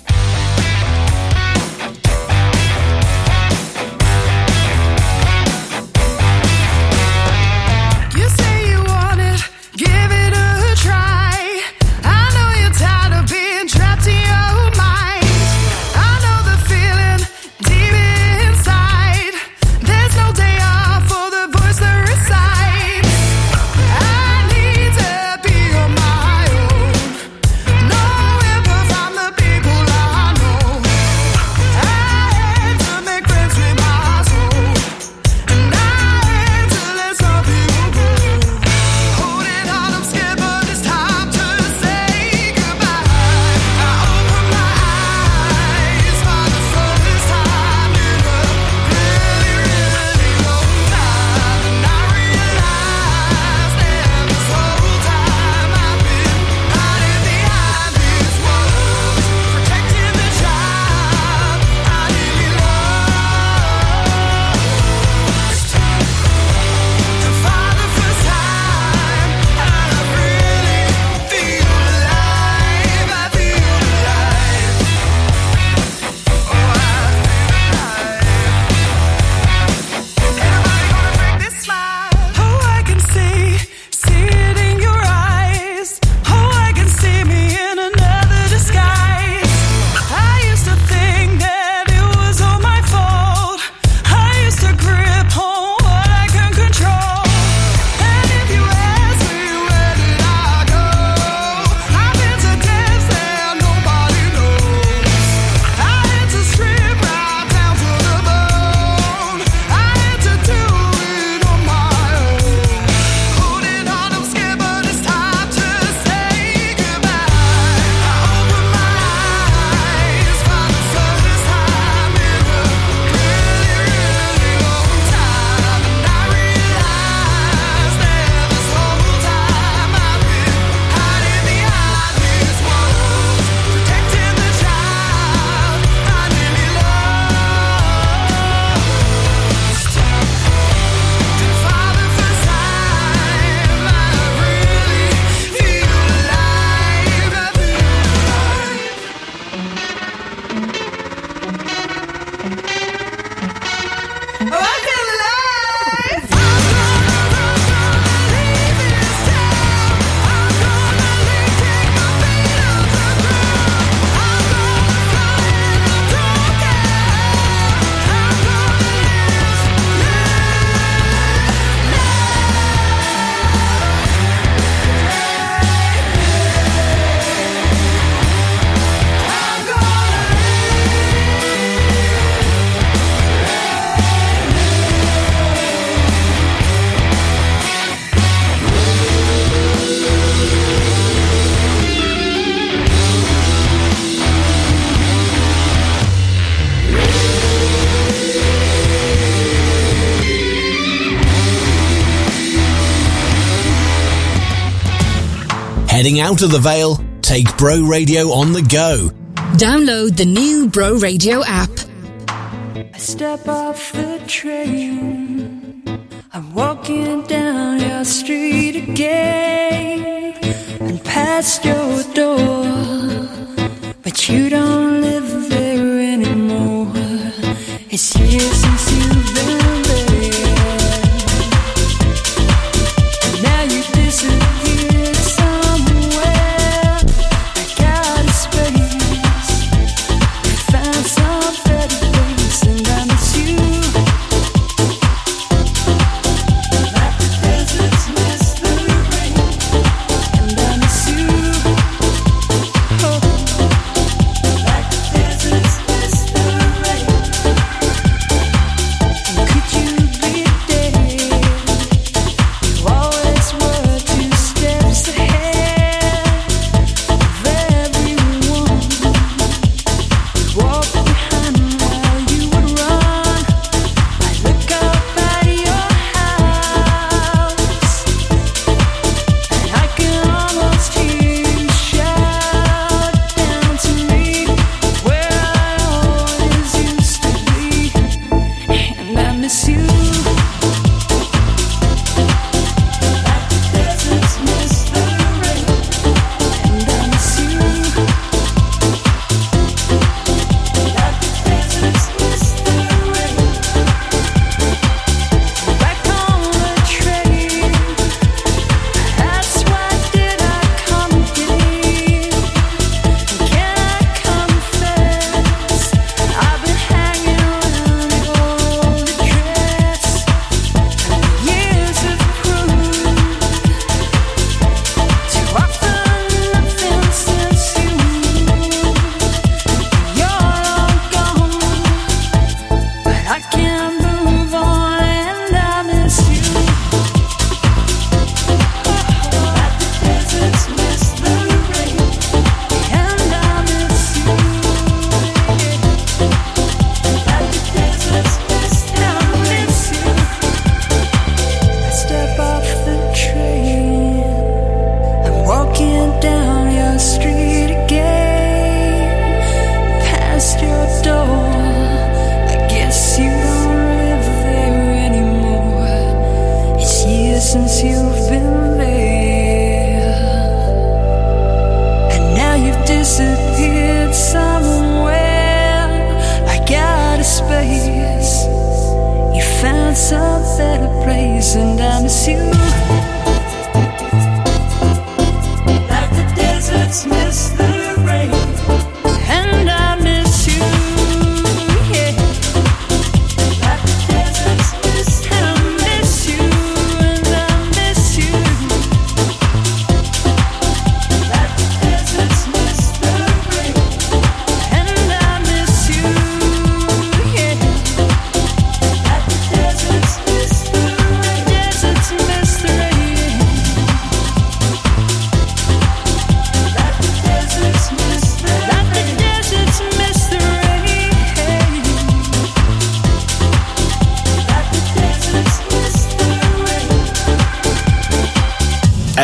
Heading out of the Vale? Take Bro Radio on the go. Download the new Bro Radio app. I step off the train. I'm walking down your street again and past your door. But you don't live there anymore. It's years since you've been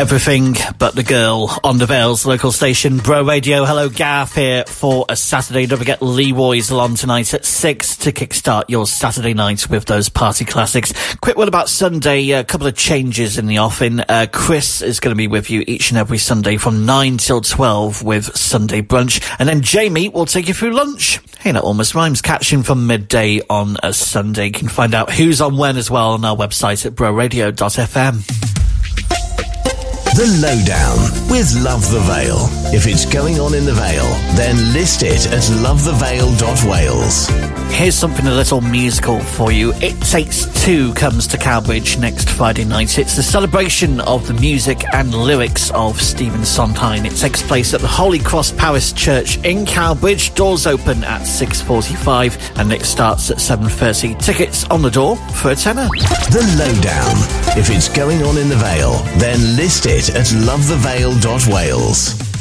Everything but the girl on the Vale's local station, Bro Radio. Hello, Gaff here for a Saturday. Don't forget Leroy's along tonight at six to kickstart your Saturday night with those party classics. Quick word about Sunday. A couple of changes in the offing. Uh, Chris is going to be with you each and every Sunday from nine till twelve with Sunday brunch, and then Jamie will take you through lunch. Hey, that almost rhymes. Catching from midday on a Sunday. You can find out who's on when as well on our website at broradio.fm. The Lowdown with Love the Vale. If it's going on in the Vale, then list it at lovethevale.wales. Here's something a little musical for you. It Takes Two comes to Cowbridge next Friday night. It's the celebration of the music and lyrics of Stephen Sondheim. It takes place at the Holy Cross Parish Church in Cowbridge. Doors open at 6.45 and it starts at 7.30. Tickets on the door for a tenner. The Lowdown. If it's going on in the Vale, then list it at lovethevale.wales.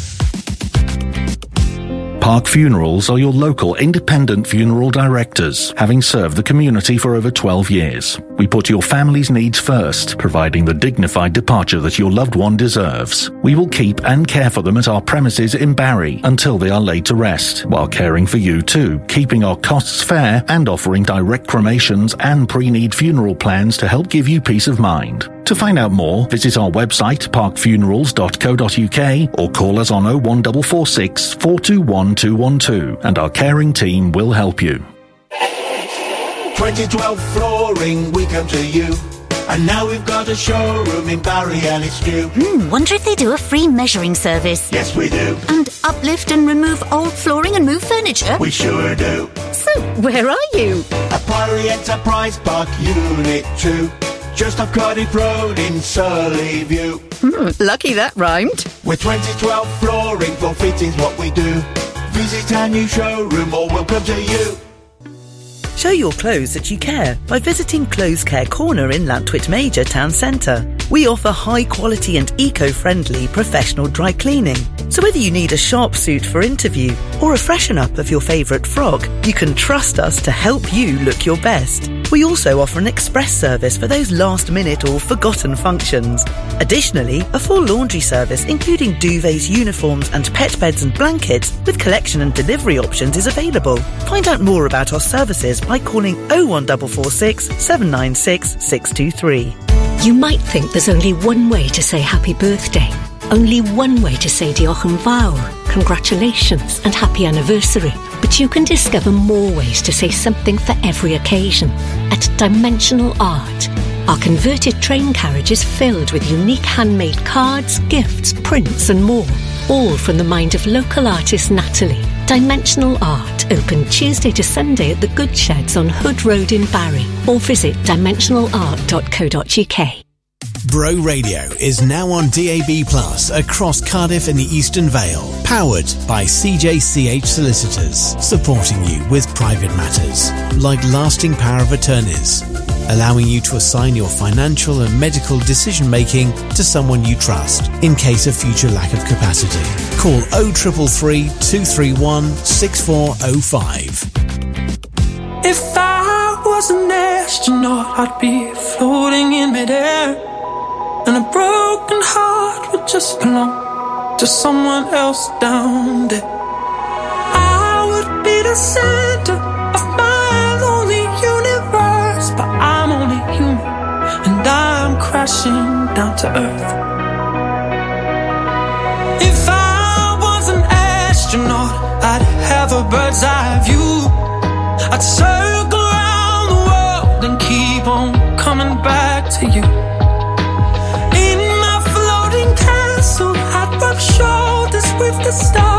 Park Funerals are your local independent funeral directors, having served the community for over 12 years. We put your family's needs first, providing the dignified departure that your loved one deserves. We will keep and care for them at our premises in Barry until they are laid to rest, while caring for you too, keeping our costs fair and offering direct cremations and pre-need funeral plans to help give you peace of mind. To find out more, visit our website parkfunerals.co.uk or call us on 01446 421 212 and our caring team will help you. 2012 flooring, we come to you. And now we've got a showroom in Barry and it's due. Hmm, wonder if they do a free measuring service. Yes, we do. And uplift and remove old flooring and move furniture? We sure do. So, where are you? At Priory Enterprise Park, Unit 2. Just off Cardiff Road in Surley View. Hmm, lucky that rhymed. With 2012 flooring, for fittings what we do. Visit our new showroom or we'll come to you. Show your clothes that you care by visiting Clothes Care Corner in Llantwit Major Town Centre. We offer high quality and eco-friendly professional dry cleaning. So whether you need a sharp suit for interview or a freshen up of your favourite frog, you can trust us to help you look your best. We also offer an express service for those last minute or forgotten functions. Additionally, a full laundry service including duvets, uniforms and pet beds and blankets with collection and delivery options is available. Find out more about our services by calling 01446 796 623. You might think there's only one way to say happy birthday. Only one way to say Diolch yn congratulations and happy anniversary. But you can discover more ways to say something for every occasion at Dimensional Art. Our converted train carriage is filled with unique handmade cards, gifts, prints and more. All from the mind of local artist Natalie. Dimensional Art, open Tuesday to Sunday at the Good Sheds on Hood Road in Barry or visit dimensionalart.co.uk. Bro Radio is now on DAB Plus across Cardiff and the Eastern Vale. Powered by CJCH Solicitors, supporting you with private matters like lasting power of attorneys, allowing you to assign your financial and medical decision making to someone you trust in case of future lack of capacity. Call 0333 231 6405. If I was an astronaut, I'd be floating in midair. And a broken heart would just belong to someone else down there. I would be the center crashing down to earth. If I was an astronaut, I'd have a bird's eye view. I'd circle around the world and keep on coming back to you. In my floating castle, I'd rub shoulders with the stars,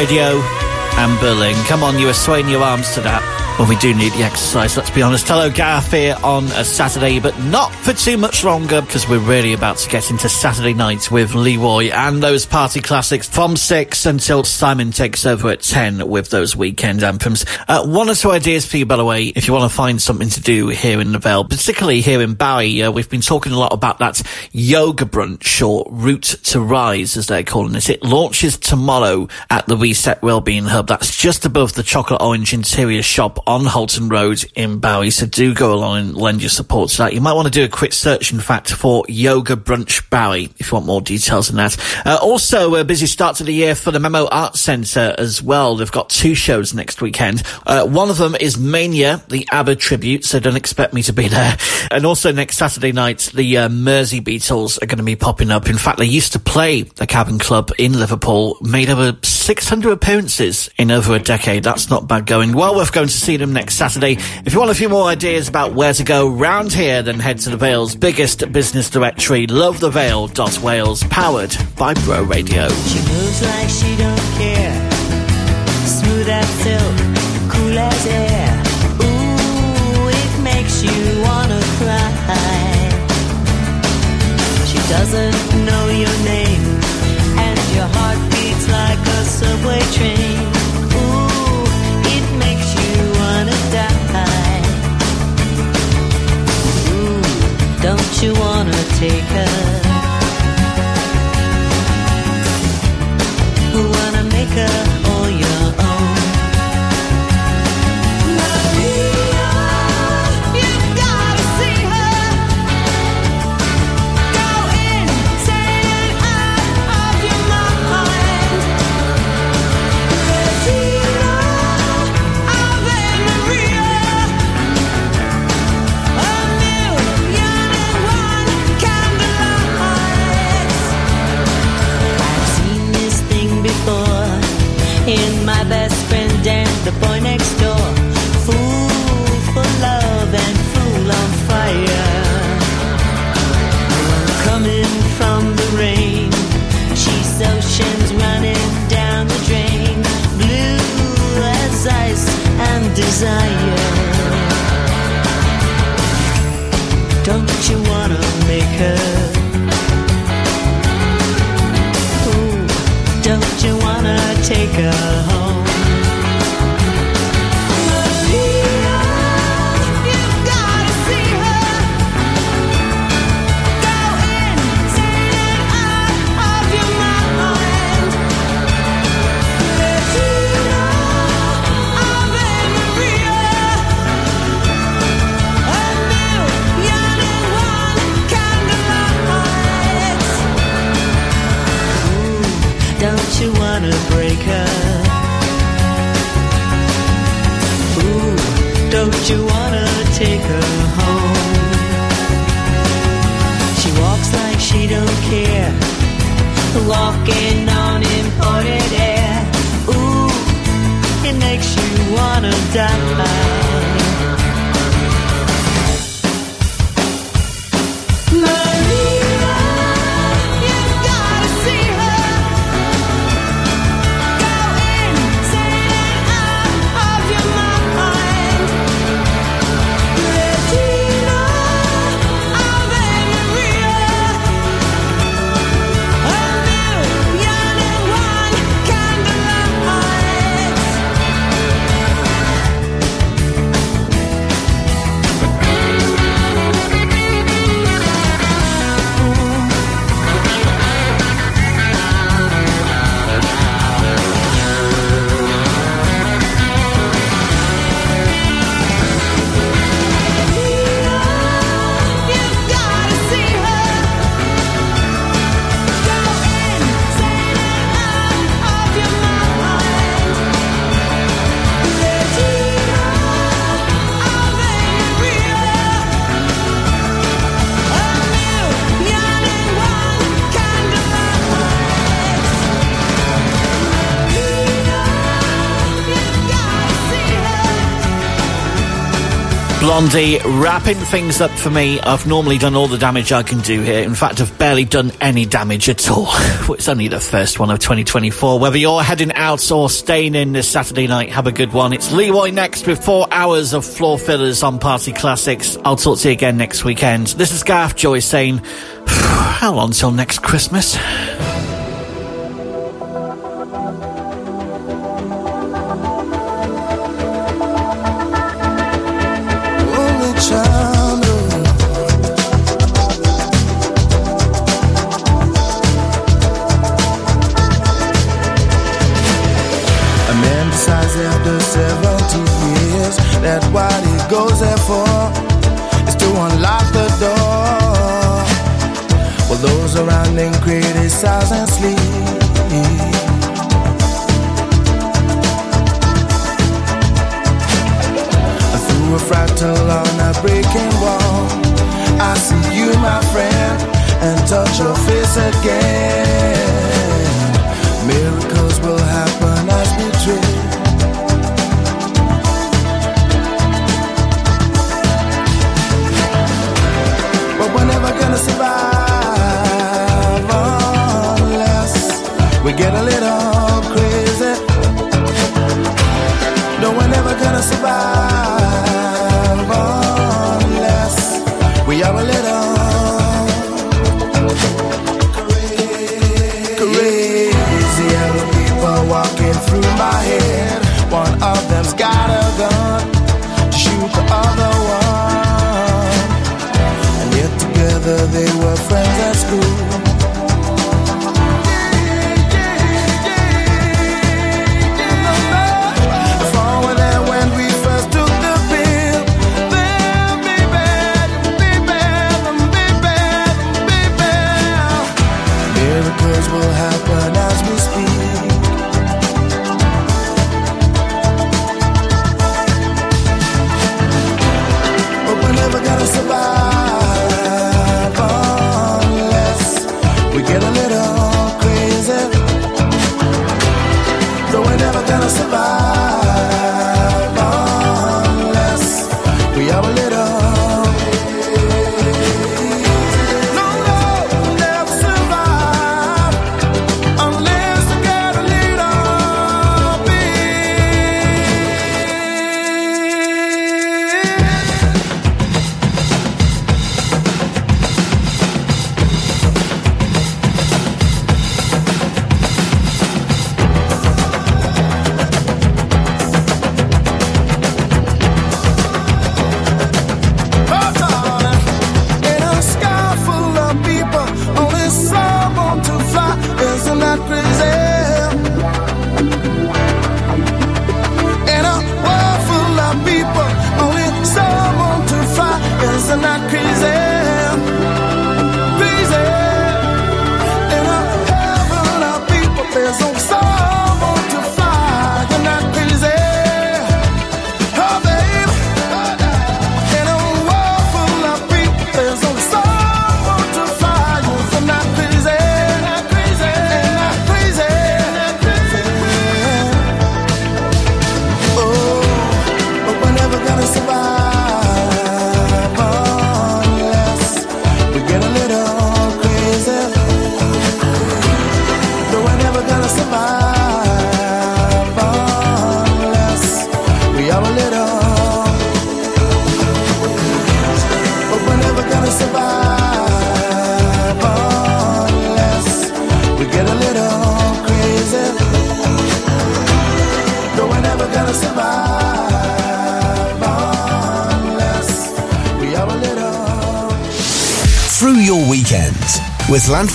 Radio and Berlin. Come on, you are swaying your arms to that. Well, we do need the exercise, let's be honest. Hello, Gareth here on a Saturday, but not for too much longer because we're really about to get into Saturday night with Leroy and those party classics from 6 until Simon takes over at 10 with those weekend anthems. Uh, one or two ideas for you, by the way, if you want to find something to do here in the Vale, particularly here in Barry. Uh, we've been talking a lot about that yoga brunch or Route to Rise, as they're calling it. It launches tomorrow at the Reset Wellbeing Hub. That's just above the Chocolate Orange Interior Shop on Holton Road in Barry. So do go along and lend your support to that. You might want to do a quick search, in fact, for Yoga Brunch Barry if you want more details on that. Uh, also, a busy start to the year for the Memo Arts Centre as well. They've got two shows next weekend. Uh, one of them is Mania, the ABBA tribute, so don't expect me to be there. And also next Saturday night, the uh, Mersey Beatles are going to be popping up. In fact, they used to play the Cavern Club in Liverpool, made over 600 appearances in over a decade. That's not bad going. Well worth going to see them next Saturday. If you want a few more ideas about where to go round here, then head to the Vale's biggest business directory, lovethevale.wales, powered by Bro Radio. She moves like she don't care. Smooth as silk, cool as air. Ooh, it makes you wanna cry. She doesn't know your name, wanna make her all your own. Take don't you wanna take her home? She walks like she don't care, walking on imported air. Ooh, it makes you wanna die. Blondie wrapping things up for me. I've normally done all the damage I can do here. In fact, I've barely done any damage at all. it's only the first one of 2024. Whether you're heading out or staying in this Saturday night, have a good one. It's Leroy next with four hours of floor fillers on Party Classics. I'll talk to you again next weekend. This is Garth Joy saying, how long till next Christmas? Criticize and sleep. Friends at school.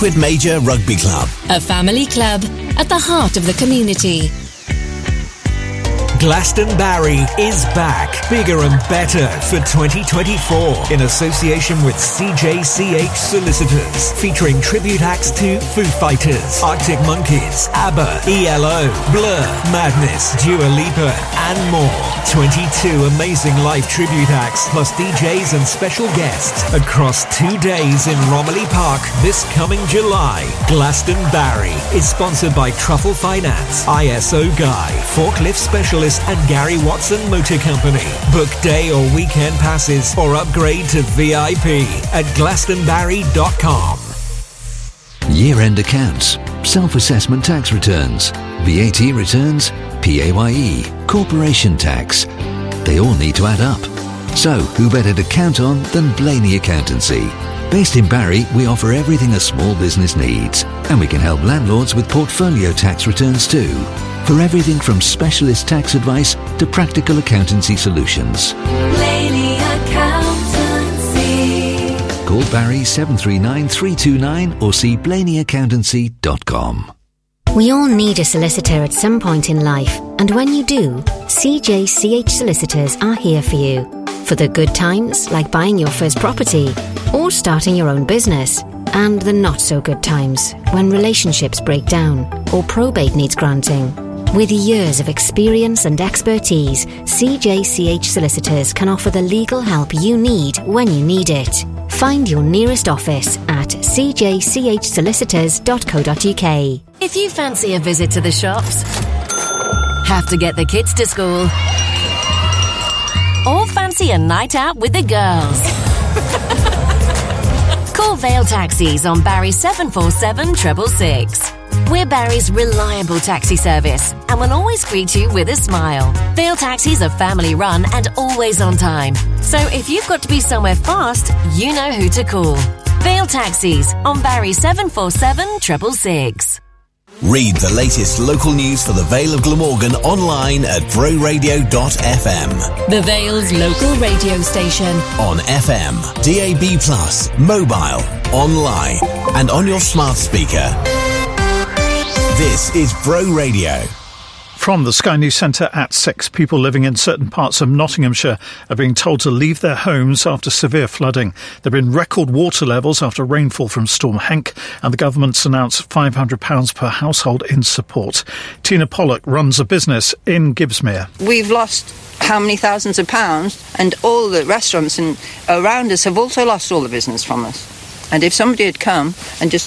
With Major Rugby Club. A family club at the heart of the community. Glastonbarry is back, bigger and better for 2024 in association with CJCH Solicitors, featuring tribute acts to Foo Fighters, Arctic Monkeys, ABBA, ELO, Blur, Madness, Dua Lipa, and more. 22 amazing live tribute acts, plus DJs and special guests across two days in Romilly Park this coming July. Glastonbarry is sponsored by Truffle Finance, ISO Guy, Forklift Specialist and Gary Watson Motor Company. Book day or weekend passes or upgrade to VIP at glastonbarry.com. Year end accounts, self assessment tax returns, VAT returns, PAYE, corporation tax. They all need to add up. So, who better to count on than Blaney Accountancy? Based in Barry, we offer everything a small business needs, and we can help landlords with portfolio tax returns too. For everything from specialist tax advice to practical accountancy solutions. Blaney Accountancy. Call Barry 739 329 or see blaneyaccountancy.com. We all need a solicitor at some point in life, and when you do, CJCH solicitors are here for you. For the good times, like buying your first property or starting your own business, and the not so good times, when relationships break down or probate needs granting. With years of experience and expertise, CJCH solicitors can offer the legal help you need when you need it. Find your nearest office at cjchsolicitors.co.uk. If you fancy a visit to the shops, have to get the kids to school, or fancy a night out with the girls, call Vale Taxis on Barry 747 666. We're Barry's reliable taxi service and will always greet you with a smile. Vale Taxis are family run and always on time. So if you've got to be somewhere fast, you know who to call. Vale Taxis on Barry 747 666. Read the latest local news for the Vale of Glamorgan online at broradio.fm. The Vale's local radio station. On FM, DAB+, mobile, online, and on your smart speaker. This is Bro Radio. From the Sky News Centre at 6, people living in certain parts of Nottinghamshire are being told to leave their homes after severe flooding. There have been record water levels after rainfall from Storm Henk, and the government's announced £500 per household in support. Tina Pollock runs a business in Gibsmere. We've lost how many thousands of pounds, and all the restaurants and around us have also lost all the business from us. And if somebody had come and just